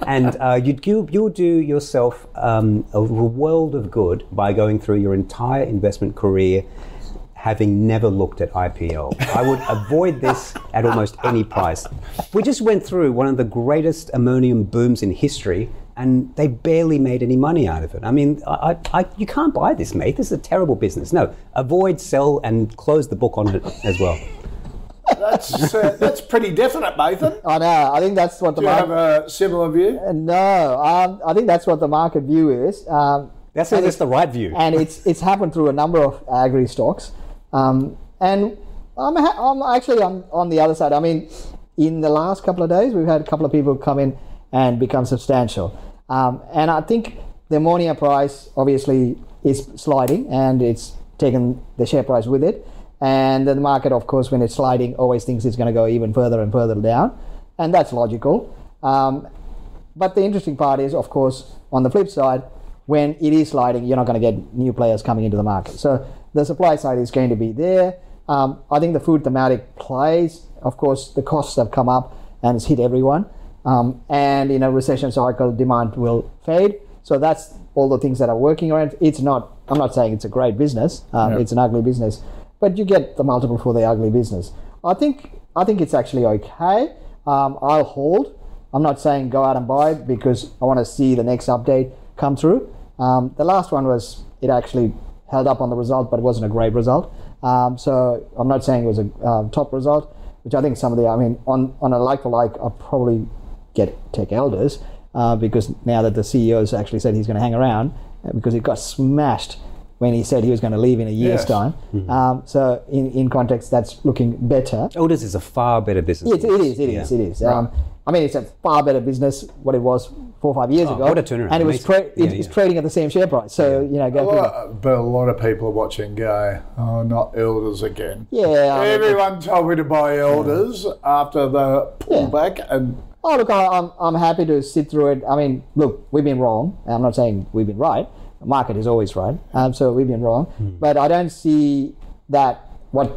and uh, you'd you, you'll do yourself um, a world of good by going through your entire investment career having never looked at IPL. I would avoid this at almost any price. We just went through one of the greatest ammonium booms in history, and they barely made any money out of it. I mean, I, I, you can't buy this, mate. This is a terrible business. No, avoid, sell, and close the book on it as well. That's uh, that's pretty definite, Mathan. I know. I think that's what the Do you have a similar view? No, um, I think that's what the market view is. Um, That's, and that's the right view. and it's it's happened through a number of agri stocks. Um, and I'm, I'm actually on, on the other side. I mean, in the last couple of days, we've had a couple of people come in and become substantial. Um, and I think the ammonia price obviously is sliding and it's taken the share price with it. And the market, of course, when it's sliding, always thinks it's going to go even further and further down. And that's logical. Um, but the interesting part is, of course, on the flip side, when it is sliding, you're not going to get new players coming into the market. So the supply side is going to be there. Um, I think the food thematic plays. Of course, the costs have come up and it's hit everyone. Um, and in a recession cycle, demand will fade. So that's all the things that are working around. It's not. I'm not saying it's a great business. Um, It's an ugly business, but you get the multiple for the ugly business. I think. I think it's actually okay. Um, I'll hold. I'm not saying go out and buy because I want to see the next update come through. Um, the last one was it actually held up on the result, but it wasn't a great result. Um, so I'm not saying it was a uh, top result, which I think some of the, I mean, on, on a like for like, I'll probably get Tech Elders uh, because now that the CEO has actually said he's going to hang around uh, because it got smashed when he said he was going to leave in a year's Yes. time. Um, so in, in context, that's looking better. Elders is a far better business. It, it is, it is, Yeah. it is. Um, I mean, it's a far better business what it was four or five years ago. Oh, what a turnaround. And it was tra- Yeah, it's yeah. trading at the same share price. So, you know, go figure. lot, but a lot of people are watching go, oh, not elders again. Yeah. I Everyone told me to buy elders after the pullback, and Oh, look, I, I'm, I'm happy to sit through it. I mean, look, we've been wrong. I'm not saying we've been right. The market is always right. Um, so we've been wrong. Hmm. But I don't see that what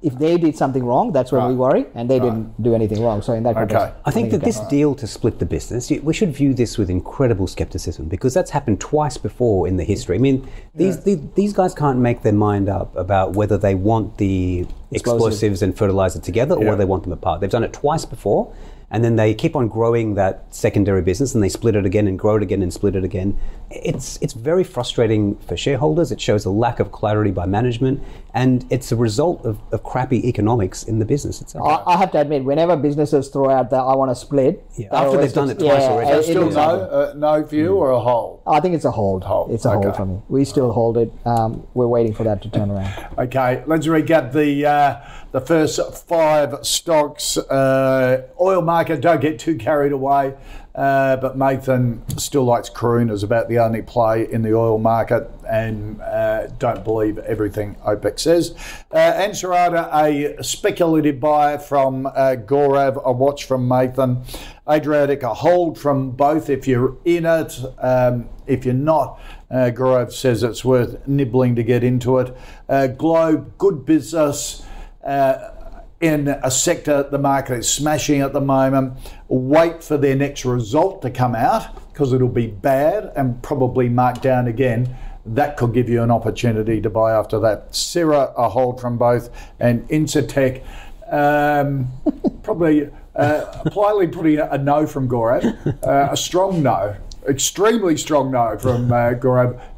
if they did something wrong, that's when we worry, and they didn't do anything wrong. So in that context, Okay. I think that this okay. deal to split the business, we should view this with incredible skepticism because that's happened twice before in the history. I mean, these the, these guys can't make their mind up about whether they want the explosives and fertilizer together or Yeah. whether they want them apart. They've done it twice before, and then they keep on growing that secondary business, and they split it again and grow it again and split it again. It's it's very frustrating for shareholders. It shows a lack of clarity by management, and it's a result of, of crappy economics in the business itself. I, I have to admit, whenever businesses throw out that I want to split, Yeah, that after they've done gets- it twice yeah, already. it- That's it still no, uh, no view or a hold. I think it's a hold. Hold, It's a hold for me. We still hold it. Um, we're waiting for that to turn around. (laughs) Okay, let's recap the uh, the first five stocks. Uh, oil market, don't get too carried away. Uh, but Mathan still likes Karoon's about the only play in the oil market and uh, don't believe everything OPEC says. Uh, Ansarada, a speculative buy from uh, Gaurav, a watch from Mathan. Adriatic, a hold from both if you're in it. Um, if you're not, uh, Gaurav says it's worth nibbling to get into it. Uh, Globe, good business. Uh, in a sector the market is smashing at the moment. Wait for their next result to come out because it'll be bad and probably marked down again. That could give you an opportunity to buy after that. Syrah, a hold from both, and Incitec, um, (laughs) probably uh, politely putting a, no from Gaurav, uh, a strong no. Extremely strong no from uh,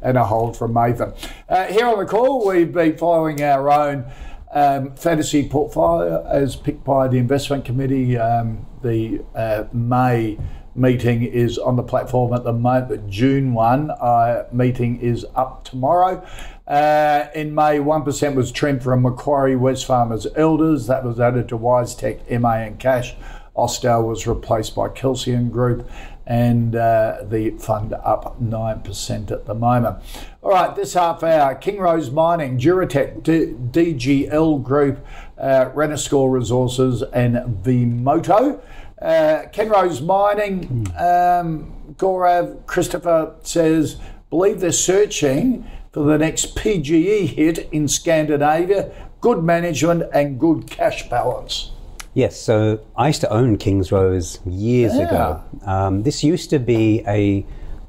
and a hold from Mathan. Uh, here on the call, we've been following our own um, fantasy portfolio as picked by the investment committee. Um, the uh, May meeting is on the platform at the moment. The June one uh, meeting is up tomorrow. Uh, in May, 1% was trimmed from Macquarie, Wesfarmers, Elders. That was added to WiseTech, MA, and Cash. Austell was replaced by Kelsian Group, and uh, the fund up 9% at the moment. All right, this half hour Kingsrose Mining, Duratec, D- DGL Group, uh, Renascor Resources, and Vmoto. Uh, Kingsrose Mining, um, Gaurav, Christopher says, believe they're searching for the next PGE hit in Scandinavia, good management and good cash balance. Yes, so I used to own Kingsrose years ago. Um, this used to be a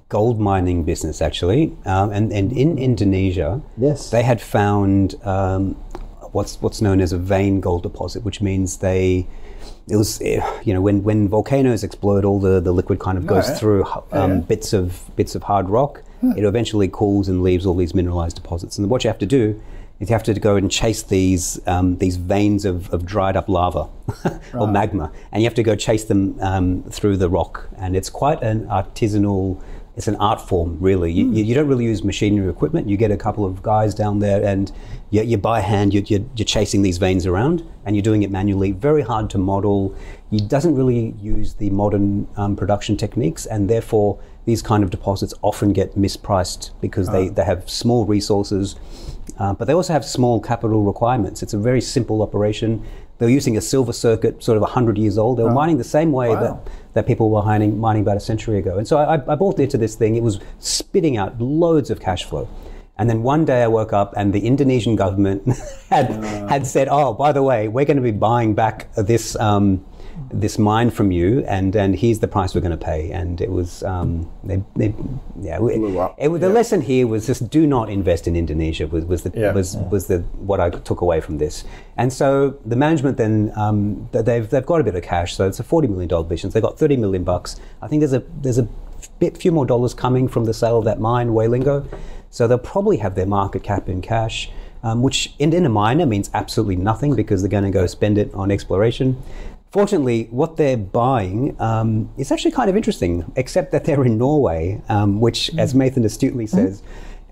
gold mining business, actually, um, and and in Indonesia, Yes. they had found um, what's what's known as a vein gold deposit, which means they. It was, eh, you know, when, when volcanoes explode, all the, the liquid kind of goes yeah. through um, bits of bits of hard rock. It eventually cools and leaves all these mineralized deposits. And what you have to do is you have to go and chase these um, these veins of, of dried up lava (laughs) or magma, and you have to go chase them um, through the rock. And it's quite an artisanal. It's an art form, really. You, you, you don't really use machinery or equipment. You get a couple of guys down there, and you, you by hand, you, you're, you're chasing these veins around, and you're doing it manually. Very hard to model. He doesn't really use the modern um, production techniques, and therefore these kind of deposits often get mispriced because they, they have small resources. Uh, but they also have small capital requirements. It's a very simple operation. They're using a silver circuit, sort of 100 years old. They were mining the same way Wow. that, that people were mining, mining about a century ago. And so I, I bought into this thing. It was spitting out loads of cash flow. And then one day I woke up and the Indonesian government (laughs) had, had said, oh, by the way, we're going to be buying back this, um, this mine from you, and, and here's the price we're going to pay. And it was, um, they, they, yeah, we- Blew up. it, the lesson here was just do not invest in Indonesia was, was, the, Yeah. was, was the, what I took away from this. And so the management then, um, they've, they've got a bit of cash, so it's a $40 million business. They've got 30 million bucks. I think there's a, there's a bit, few more dollars coming from the sale of that mine, Way Linggo. So they'll probably have their market cap in cash, um, which in, in a miner means absolutely nothing because they're going to go spend it on exploration. Fortunately, what they're buying um, is actually kind of interesting, except that they're in Norway, um, which, as Mathan astutely says,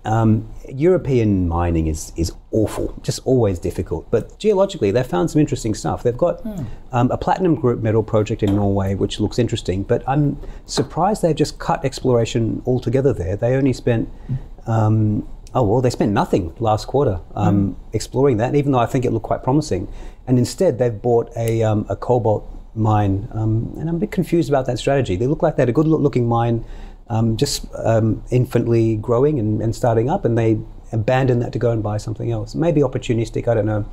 um, European mining is, is awful, just always difficult. But geologically, they've found some interesting stuff. They've got um, a platinum group metal project in Norway, which looks interesting, but I'm surprised they've just cut exploration altogether there. They only spent. Um, Oh well, they spent nothing last quarter um, exploring that, even though I think it looked quite promising. And instead, they've bought a, um, a cobalt mine, um, and I'm a bit confused about that strategy. They look like they had a good-looking mine, um, just um, infantly growing and, and starting up, and they abandoned that to go and buy something else. Maybe opportunistic, I don't know.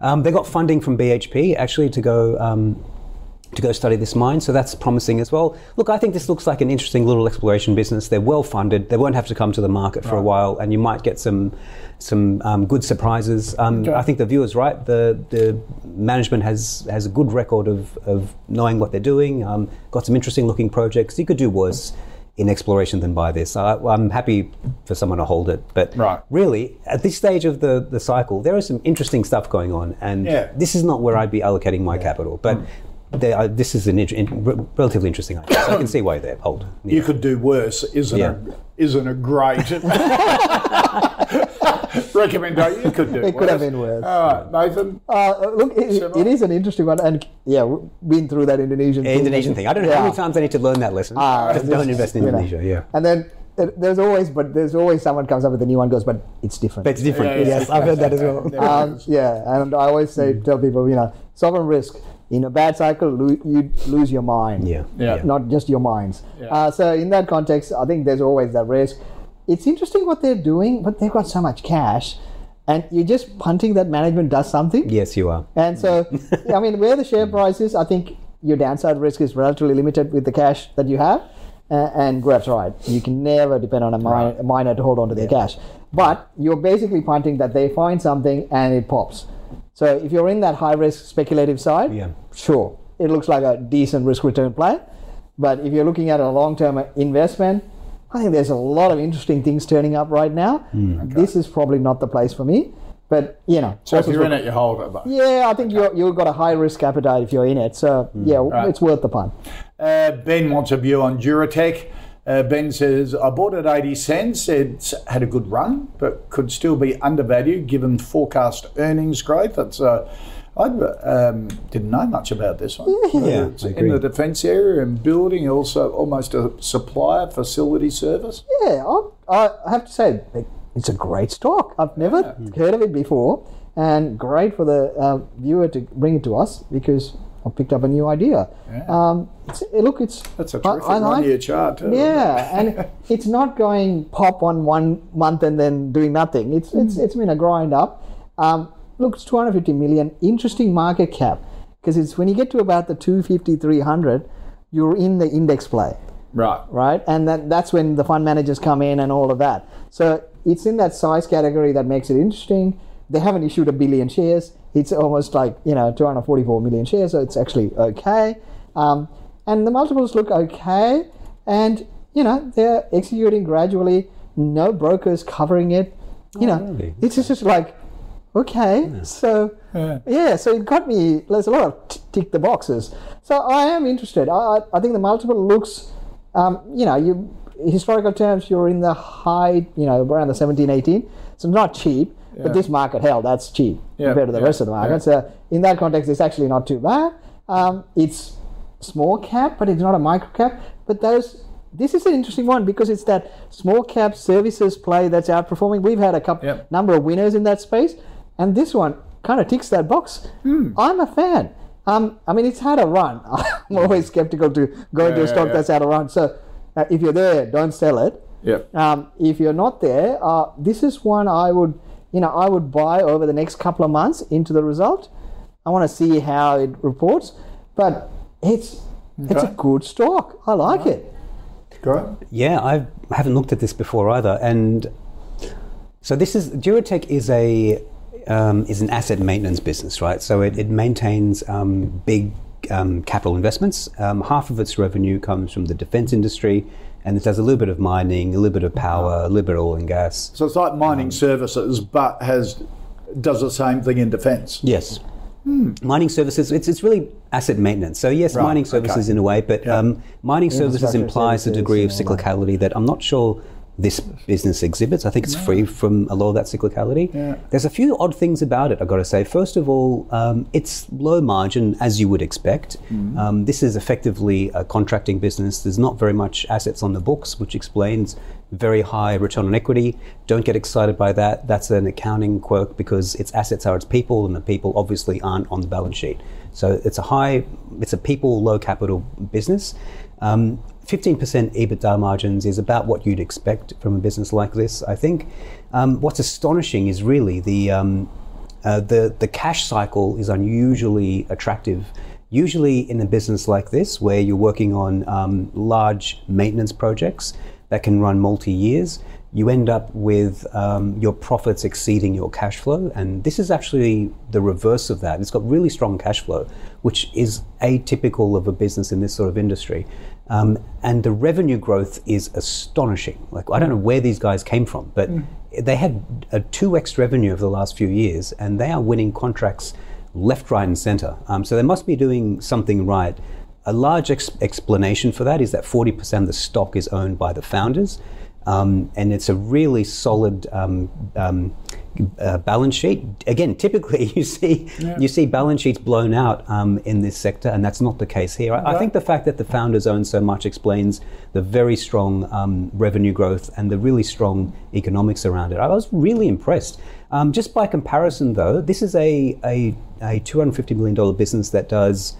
Um, they got funding from BHP actually to go um, to go study this mine, so that's promising as well. Look, I think this looks like an interesting little exploration business. They're well funded. They won't have to come to the market for a while, and you might get some some um, good surprises. Um, I think the viewer's right. The the management has has a good record of, of knowing what they're doing. Um, got some interesting looking projects. You could do worse in exploration than buy this. I, I'm happy for someone to hold it, but Right. really at this stage of the the cycle, there is some interesting stuff going on, and Yeah. this is not where I'd be allocating my capital, but. They are, this is an int- in, relatively interesting idea. So I can see why they're hold. You could do worse, isn't Yeah. a isn't a great (laughs) recommendation? You could do. It could have been worse. All right, Mathan. Uh, look, it, it is an interesting one, and yeah, we've been through that Indonesian thing. Indonesian thing. I don't know how many times I need to learn that lesson. Ah, Just don't invest in you know. Indonesia. Yeah. And then uh, there's always, but there's always someone comes up with a new one, goes, but it's different. But it's different. Yeah, yeah, yes, I've heard that as well. (laughs) um, yeah, and I always say, tell people, you know, sovereign risk in a bad cycle, lo- you lose your mind. Yeah. Yeah. not just your minds. Yeah. Uh, so in that context, I think there's always that risk. It's interesting what they're doing, but they've got so much cash, and you're just punting that management does something. Yes, you are. And so, I mean, where the share price is, I think your downside risk is relatively limited with the cash that you have. Uh, and Greg's right. You can never depend on a, miner, a miner to hold on to their cash. But you're basically punting that they find something and it pops. So if you're in that high risk speculative side, Yeah. sure, it looks like a decent risk return play. But if you're looking at a long term investment, I think there's a lot of interesting things turning up right now. Hmm. This is probably not the place for me. But, you know, So if horses you're for- in it, you hold it. But. yeah, I think you're, you've got a high risk appetite if you're in it. So, yeah, Right. it's worth the punt. Uh, ben wants a view on Duratec. Uh, ben says, I bought it 80 cents. It's had a good run, but could still be undervalued given forecast earnings growth. That's uh, I um, didn't know much about this one. Yeah, It's I in the defence area and building, also almost a supplier facility service. Yeah, I, I have to say, it's a great stock. I've never heard of it before. And great for the uh, viewer to bring it to us because I picked up a new idea. Um, it's, eh, look, it's. That's a I- terrific I like- one-year chart. Too. Yeah, (laughs) and it's not going pop on one month and then doing nothing. It's it's it's been a grind up. Um, look, it's 250 million. Interesting market cap because it's when you get to about the 250, 300, you're in the index play, Right. right? And that that's when the fund managers come in and all of that. So it's in that size category that makes it interesting. They haven't issued a billion shares. It's almost like you know 244 million shares, so it's actually okay. Um, and the multiples look okay, and you know they're executing gradually. No brokers covering it. You know, really? it's just like okay. So yeah. so it got me. There's a lot of t- tick the boxes. So I am interested. I I, I think the multiple looks. Um, you know, you historical terms, you're in the high, you know, around the 17, 18. So not cheap, but this market, hell, that's cheap Yeah, compared to the yeah, rest of the market. So in that context, it's actually not too bad. Um, it's small cap, but it's not a micro cap. But those this is an interesting one because it's that small cap services play that's outperforming. We've had a couple Yep. number of winners in that space, and this one kind of ticks that box. Hmm. I'm a fan. Um, I mean, it's had a run. (laughs) I'm always skeptical to go into a stock yeah. that's had a run. So uh, if you're there, don't sell it. Yep. Um, if you're not there, uh, this is one I would, you know, I would buy over the next couple of months into the result. I want to see how it reports, but it's it's a good stock. I like it. Great. Yeah, I haven't looked at this before either. And so this is Duratec is a um, is an asset maintenance business, right? So it, it maintains um, big um, capital investments. Um, half of its revenue comes from the defense industry, and it does a little bit of mining, a little bit of power, a little bit of oil and gas. So it's like Um, mining services, but has does the same thing in defence. Yes. Mining services, it's, it's really asset maintenance. So, yes, Right, mining services okay. in a way, but um, mining services Infrastructure implies a degree of and all cyclicality that I'm not sure this business exhibits. I think it's free from a lot of that cyclicality. Yeah. There's a few odd things about it, I've got to say. First of all, um, it's low margin, as you would expect. Mm-hmm. Um, this is effectively a contracting business. There's not very much assets on the books, which explains very high return on equity. Don't get excited by that. That's an accounting quirk because its assets are its people, and the people obviously aren't on the balance sheet. So it's a high, it's a people, low capital business. Um, 15% EBITDA margins is about what you'd expect from a business like this, I think. Um, what's astonishing is really the, um, uh, the, the cash cycle is unusually attractive. Usually, in a business like this, where you're working on um, large maintenance projects that can run multi years, you end up with um, your profits exceeding your cash flow. And this is actually the reverse of that. It's got really strong cash flow, which is atypical of a business in this sort of industry. Um, and the revenue growth is astonishing. Like, I don't know where these guys came from, but they had a 2x revenue over the last few years, and they are winning contracts left, right, and center. Um, so they must be doing something right. A large ex- explanation for that is that 40% of the stock is owned by the founders. Um, and it's a really solid um, um, uh, balance sheet. Again, typically (laughs) you see you see balance sheets blown out um, in this sector, and that's not the case here. I, I think the fact that the founders own so much explains the very strong um, revenue growth and the really strong economics around it. I was really impressed. Um, just by comparison, though, this is a a, a two hundred fifty million dollar business that does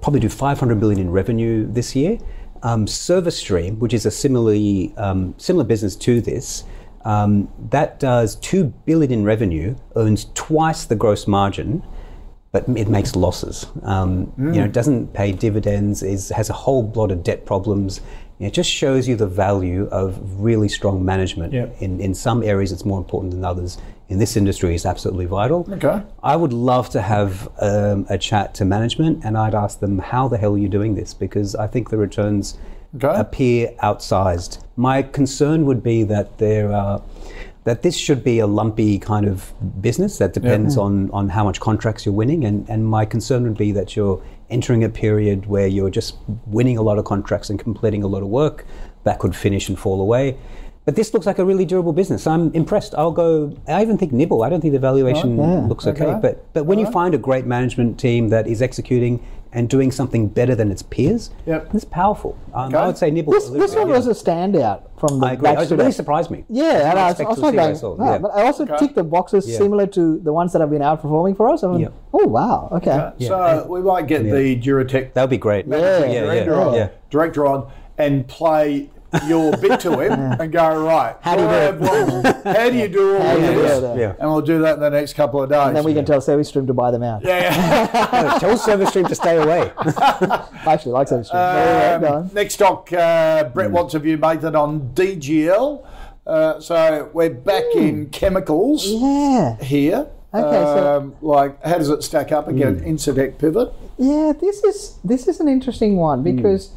probably do 500 billion in revenue this year. Um, ServiceStream, which is a similarly um, similar business to this, um, that does two billion in revenue, earns twice the gross margin, but it makes losses. Um, You know, it doesn't pay dividends, is has a whole lot of debt problems. It just shows you the value of really strong management. Yep. In in some areas, it's more important than others. In this industry, is absolutely vital. Okay. I would love to have um, a chat to management and I'd ask them, how the hell are you doing this? Because I think the returns Okay. appear outsized. My concern would be that there are. That this should be a lumpy kind of business that depends on, on how much contracts you're winning. And, and my concern would be that you're entering a period where you're just winning a lot of contracts and completing a lot of work that could finish and fall away. But this looks like a really durable business. I'm impressed. I'll go. I even think Nibble. I don't think the valuation looks okay. Okay. But but when you find a great management team that is executing and doing something better than its peers, Yep. it's powerful. Um, Okay. I would say Nibble. This, a this bit, one yeah. was a standout from the I agree. I batch was- It today. really surprised me. Yeah, and I was, I was to like, see what I going, saw, "Wow," yeah. but I also Okay. ticked the boxes Yeah. similar to the ones that have been outperforming for us. I went, Yeah. oh wow, okay. So we might get the Duratec That would be great. managing yeah, director, yeah, on, yeah. director on and play your bit to him and go right. How do you do (laughs) How do you do all of do you do this? Yeah. And we'll do that in the next couple of days. And then we can tell ServiceStream to buy them out. yeah, yeah. (laughs) Tell ServiceStream to stay away. (laughs) I actually like ServiceStream. Um, next stock, uh, Brett Hmm. wants a view made that on DGL. Uh, so we're back in chemicals yeah. here. Okay, so- um, like how does it stack up against Incitec Pivot? Yeah, this is this is an interesting one Hmm. because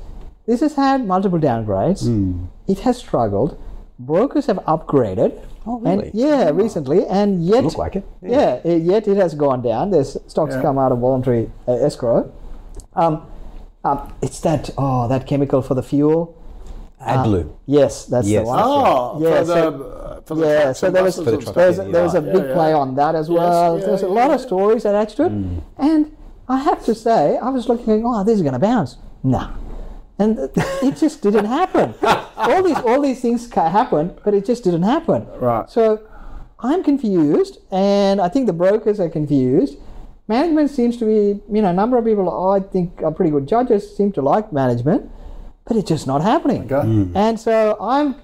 this has had multiple downgrades. It has struggled. Brokers have upgraded. Oh, really? And yeah, recently, and yet Look like it. Yeah, it- yet it has gone down. There's stocks Yeah. come out of voluntary uh, escrow. Um, um, it's that oh that chemical for the fuel. AdBlue. Yes, that's Yes, the one. Oh, Yeah, for the so- uh, for the yeah, so there was, For the and truck, there's, yeah, there was a big yeah. play on that as well. yeah, there's a lot yeah. of stories attached to it. And I have to say, I was looking, oh, this is going to bounce. Nah. And it just didn't happen. (laughs) all these all these things ca- happened, but it just didn't happen. Right. So I'm confused, and I think the brokers are confused. Management seems to be, you know, a number of people I think are pretty good judges seem to like management, but it's just not happening. Okay. Hmm. And so I'm,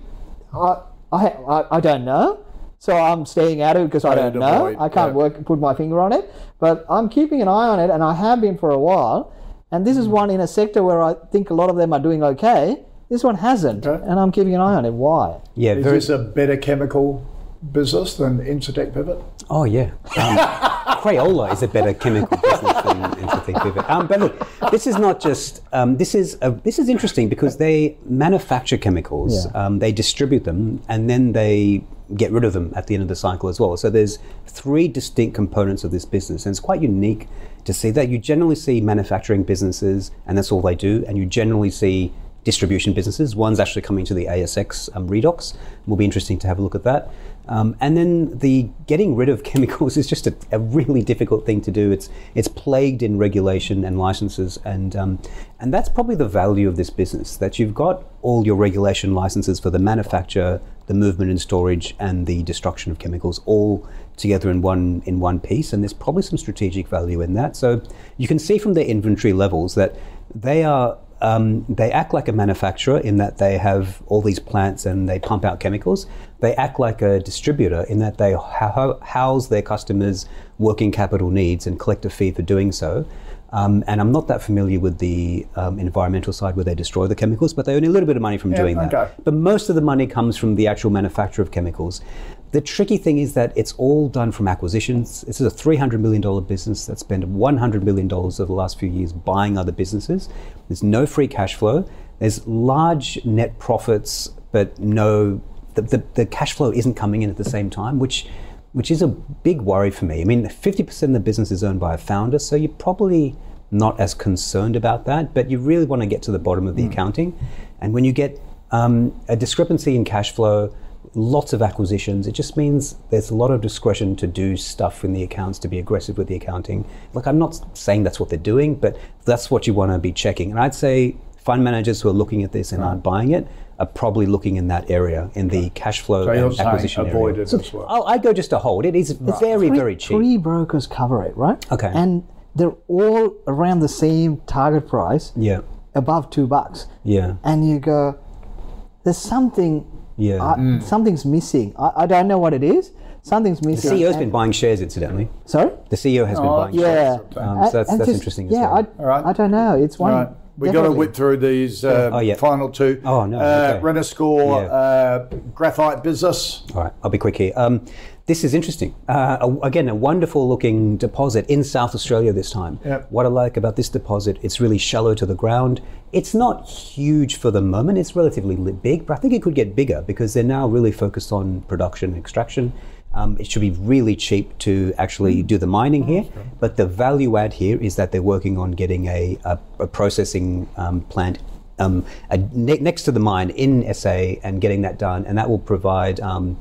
I, I, I, I don't know. So I'm staying out of it because I don't know. avoid, I can't yeah. work, put my finger on it. But I'm keeping an eye on it, and I have been for a while. And this is Hmm. one in a sector where I think a lot of them are doing okay. This one hasn't, Okay. and I'm keeping an eye on it. Why? Yeah, Is very. this a better chemical business than Incitec Pivot? Oh yeah, um, (laughs) Crayola is a better chemical business than Incitec Pivot. Um, but look, this is not just. Um, this is a, this is interesting because they manufacture chemicals, Yeah. um, they distribute them, and then they get rid of them at the end of the cycle as well. So there's three distinct components of this business, and it's quite unique to see that. You generally see manufacturing businesses, and that's all they do, and you generally see distribution businesses. One's actually coming to the ASX um, Redox. Will be interesting to have a look at that. Um, and then the getting rid of (laughs) chemicals is just a, a really difficult thing to do. It's it's plagued in regulation and licenses, and um, and that's probably the value of this business that you've got all your regulation licenses for the manufacture, the movement and storage, and the destruction of chemicals all together in one in one piece. And there's probably some strategic value in that. So you can see from their inventory levels that they are um, they act like a manufacturer in that they have all these plants and they pump out chemicals. They act like a distributor in that they ho- house their customers' working capital needs and collect a fee for doing so. Um, and I'm not that familiar with the um, environmental side where they destroy the chemicals, but they earn a little bit of money from doing that. But most of the money comes from the actual manufacture of chemicals. The tricky thing is that it's all done from acquisitions. This is a $300 million business that spent $100 million over the last few years buying other businesses. There's no free cash flow. There's large net profits, but no, the, the, the cash flow isn't coming in at the same time, which which is a big worry for me. I mean, 50% of the business is owned by a founder, so you're probably not as concerned about that, but you really want to get to the bottom of the accounting. And when you get um, a discrepancy in cash flow, lots of acquisitions, it just means there's a lot of discretion to do stuff in the accounts, to be aggressive with the accounting. Like, I'm not saying that's what they're doing, but that's what you want to be checking. And I'd say fund managers who are looking at this and aren't buying it are probably looking in that area, in the cash flow So you're and saying acquisition avoid area. it as well. Oh, I go just to hold. It is very, Three- very cheap. Three brokers cover it, right? Okay. And they're all around the same target price, Yeah, above two bucks. yeah, And you go, there's something, yeah. I, something's missing. I, I don't know what it is. Something's missing. the missing. CEO's And- been buying shares, incidentally. Sorry. The CEO has been Oh, buying Yeah. shares. Um, so that's, that's just- interesting as Yeah, well. I, All right. I don't know. It's one. Right. We got to whip through these uh, Oh, yeah. final two. Oh, no, Uh, okay. Renascor, Yeah. uh, graphite business. All right, I'll be quick here. Um, this is interesting. Uh, a- again, a wonderful looking deposit in South Australia this time. Yep. What I like about this deposit, it's really shallow to the ground. It's not huge for the moment. It's relatively big, but I think it could get bigger because they're now really focused on production and extraction. Um, it should be really cheap to actually do the mining here, but the value add here is that they're working on getting a, a, a processing um, plant um, a, ne- next to the mine in SA and getting that done, and that will provide um,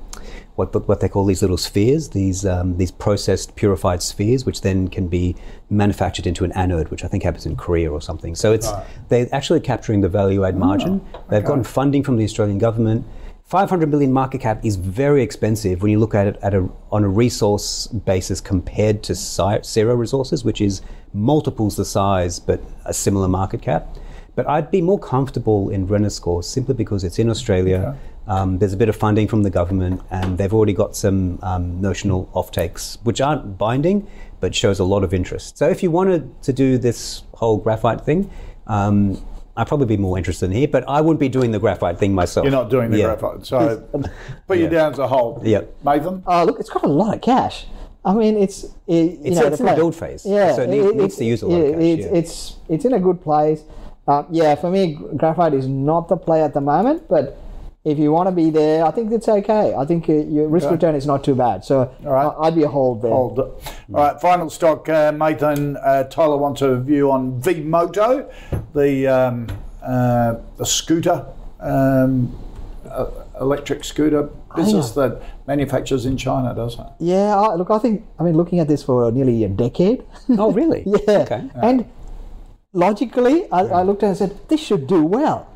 what what they call these little spheres, these um, these processed purified spheres, which then can be manufactured into an anode, which I think happens in Korea or something. So it's they're actually capturing the value add margin. They've gotten funding from the Australian government. 500 million market cap is very expensive when you look at it at a, on a resource basis compared to Syrah Resources, which is multiples the size but a similar market cap. But I'd be more comfortable in Renascor simply because it's in Australia. Um, there's a bit of funding from the government, and they've already got some um, notional offtakes, which aren't binding, but shows a lot of interest. So if you wanted to do this whole graphite thing, um, I'd probably be more interested in here. But I wouldn't be doing the graphite thing myself. You're not doing the Yeah. graphite. So (laughs) put you down as a whole. Yep. Mathan? Oh, look, it's got a lot of cash. I mean, it's it, you It's- know, it's the in the build phase, Yeah, so it need- needs to use a lot of cash, It's, yeah. it's it's in a good place. Uh, yeah, for me, graphite is not the play at the moment, but if you want to be there, I think it's okay. I think uh, your risk return is not too bad. So right. I- I'd be a hold there. Hold. All right, final stock. Uh, Mathan, uh, Tyler wants a view on Vmoto, the, um, uh, the scooter, um, uh, electric scooter business that manufactures in China, doesn't it? Yeah, I, look, I think I've been looking at this for nearly a decade. Oh, really? (laughs) yeah, Okay. and logically, I, I looked at it and said, this should do well.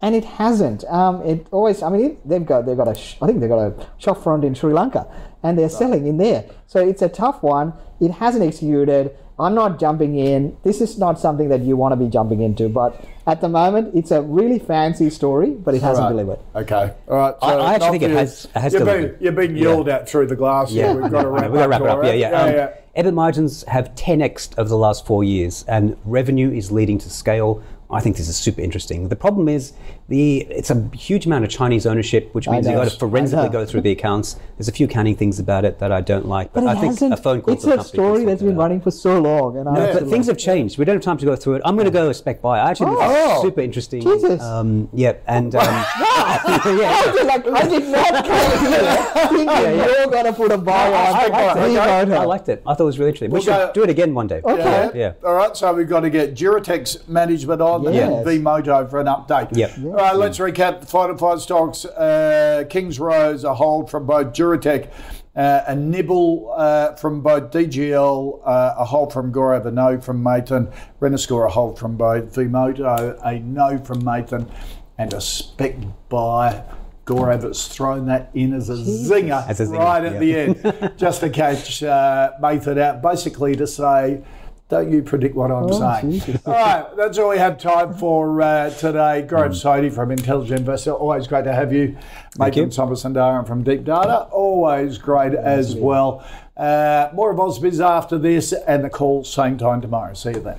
And it hasn't. Um, it always. I mean, it, they've got they've got a. sh- I think they've got a shop front in Sri Lanka, and they're selling in there. So it's a tough one. It hasn't executed. I'm not jumping in. This is not something that you want to be jumping into. But at the moment, it's a really fancy story, but it hasn't Right. delivered. Okay. All right. I- I actually think it has- it has you've been, delivered. you've been yelled at through the glass. Yeah, We've got to I know, wrap, we've got to wrap it up. Dora. Yeah, yeah. Um, yeah. EBIT margins have 10x over the last four years, and revenue is leading to scale. I think this is super interesting. The problem is the it's a huge amount of Chinese ownership, which means you've got to forensically go through the accounts. There's a few accounting things about it that I don't like, but, But I think hasn't. a phone call it's to the a story can that's sort been running for so long, and I Yeah. But things have changed. We don't have time to go through it. I'm going to go a spec buy. I actually think this Oh. super interesting. Jesus. Um, yeah, and um, (laughs) (laughs) I yeah, did, like, I did not come here (laughs) thinking you're going to put a buy on. I liked it. the Okay. I liked it. I thought it was really interesting. We We'll should go- do it again one day. Okay. Yeah. All right, so we've got to get Duratec's management on Yes. and Vmoto for an update. Yep. All right, let's recap the five to five stocks. Uh, Kingsrose, a hold from both Duratec, uh, a nibble uh, from both DGL, uh, a hold from Gaurav, a no from Mathan, Renascor, a hold from both Vmoto, a no from Mathan, and a spec buy. Gaurav has thrown that in as a zinger, As a zinger, right at yeah. the end, just to catch uh, Mathan out, basically to say, don't you predict what I'm saying. All right, that's all we have time for uh, today. Gaurav Sodhi from Intelligent Investor, always great to have you. Thank you. Mathan Somasundaram from Deep Data, always great as well. Uh, more of Ausbiz after this and the call same time tomorrow. See you then.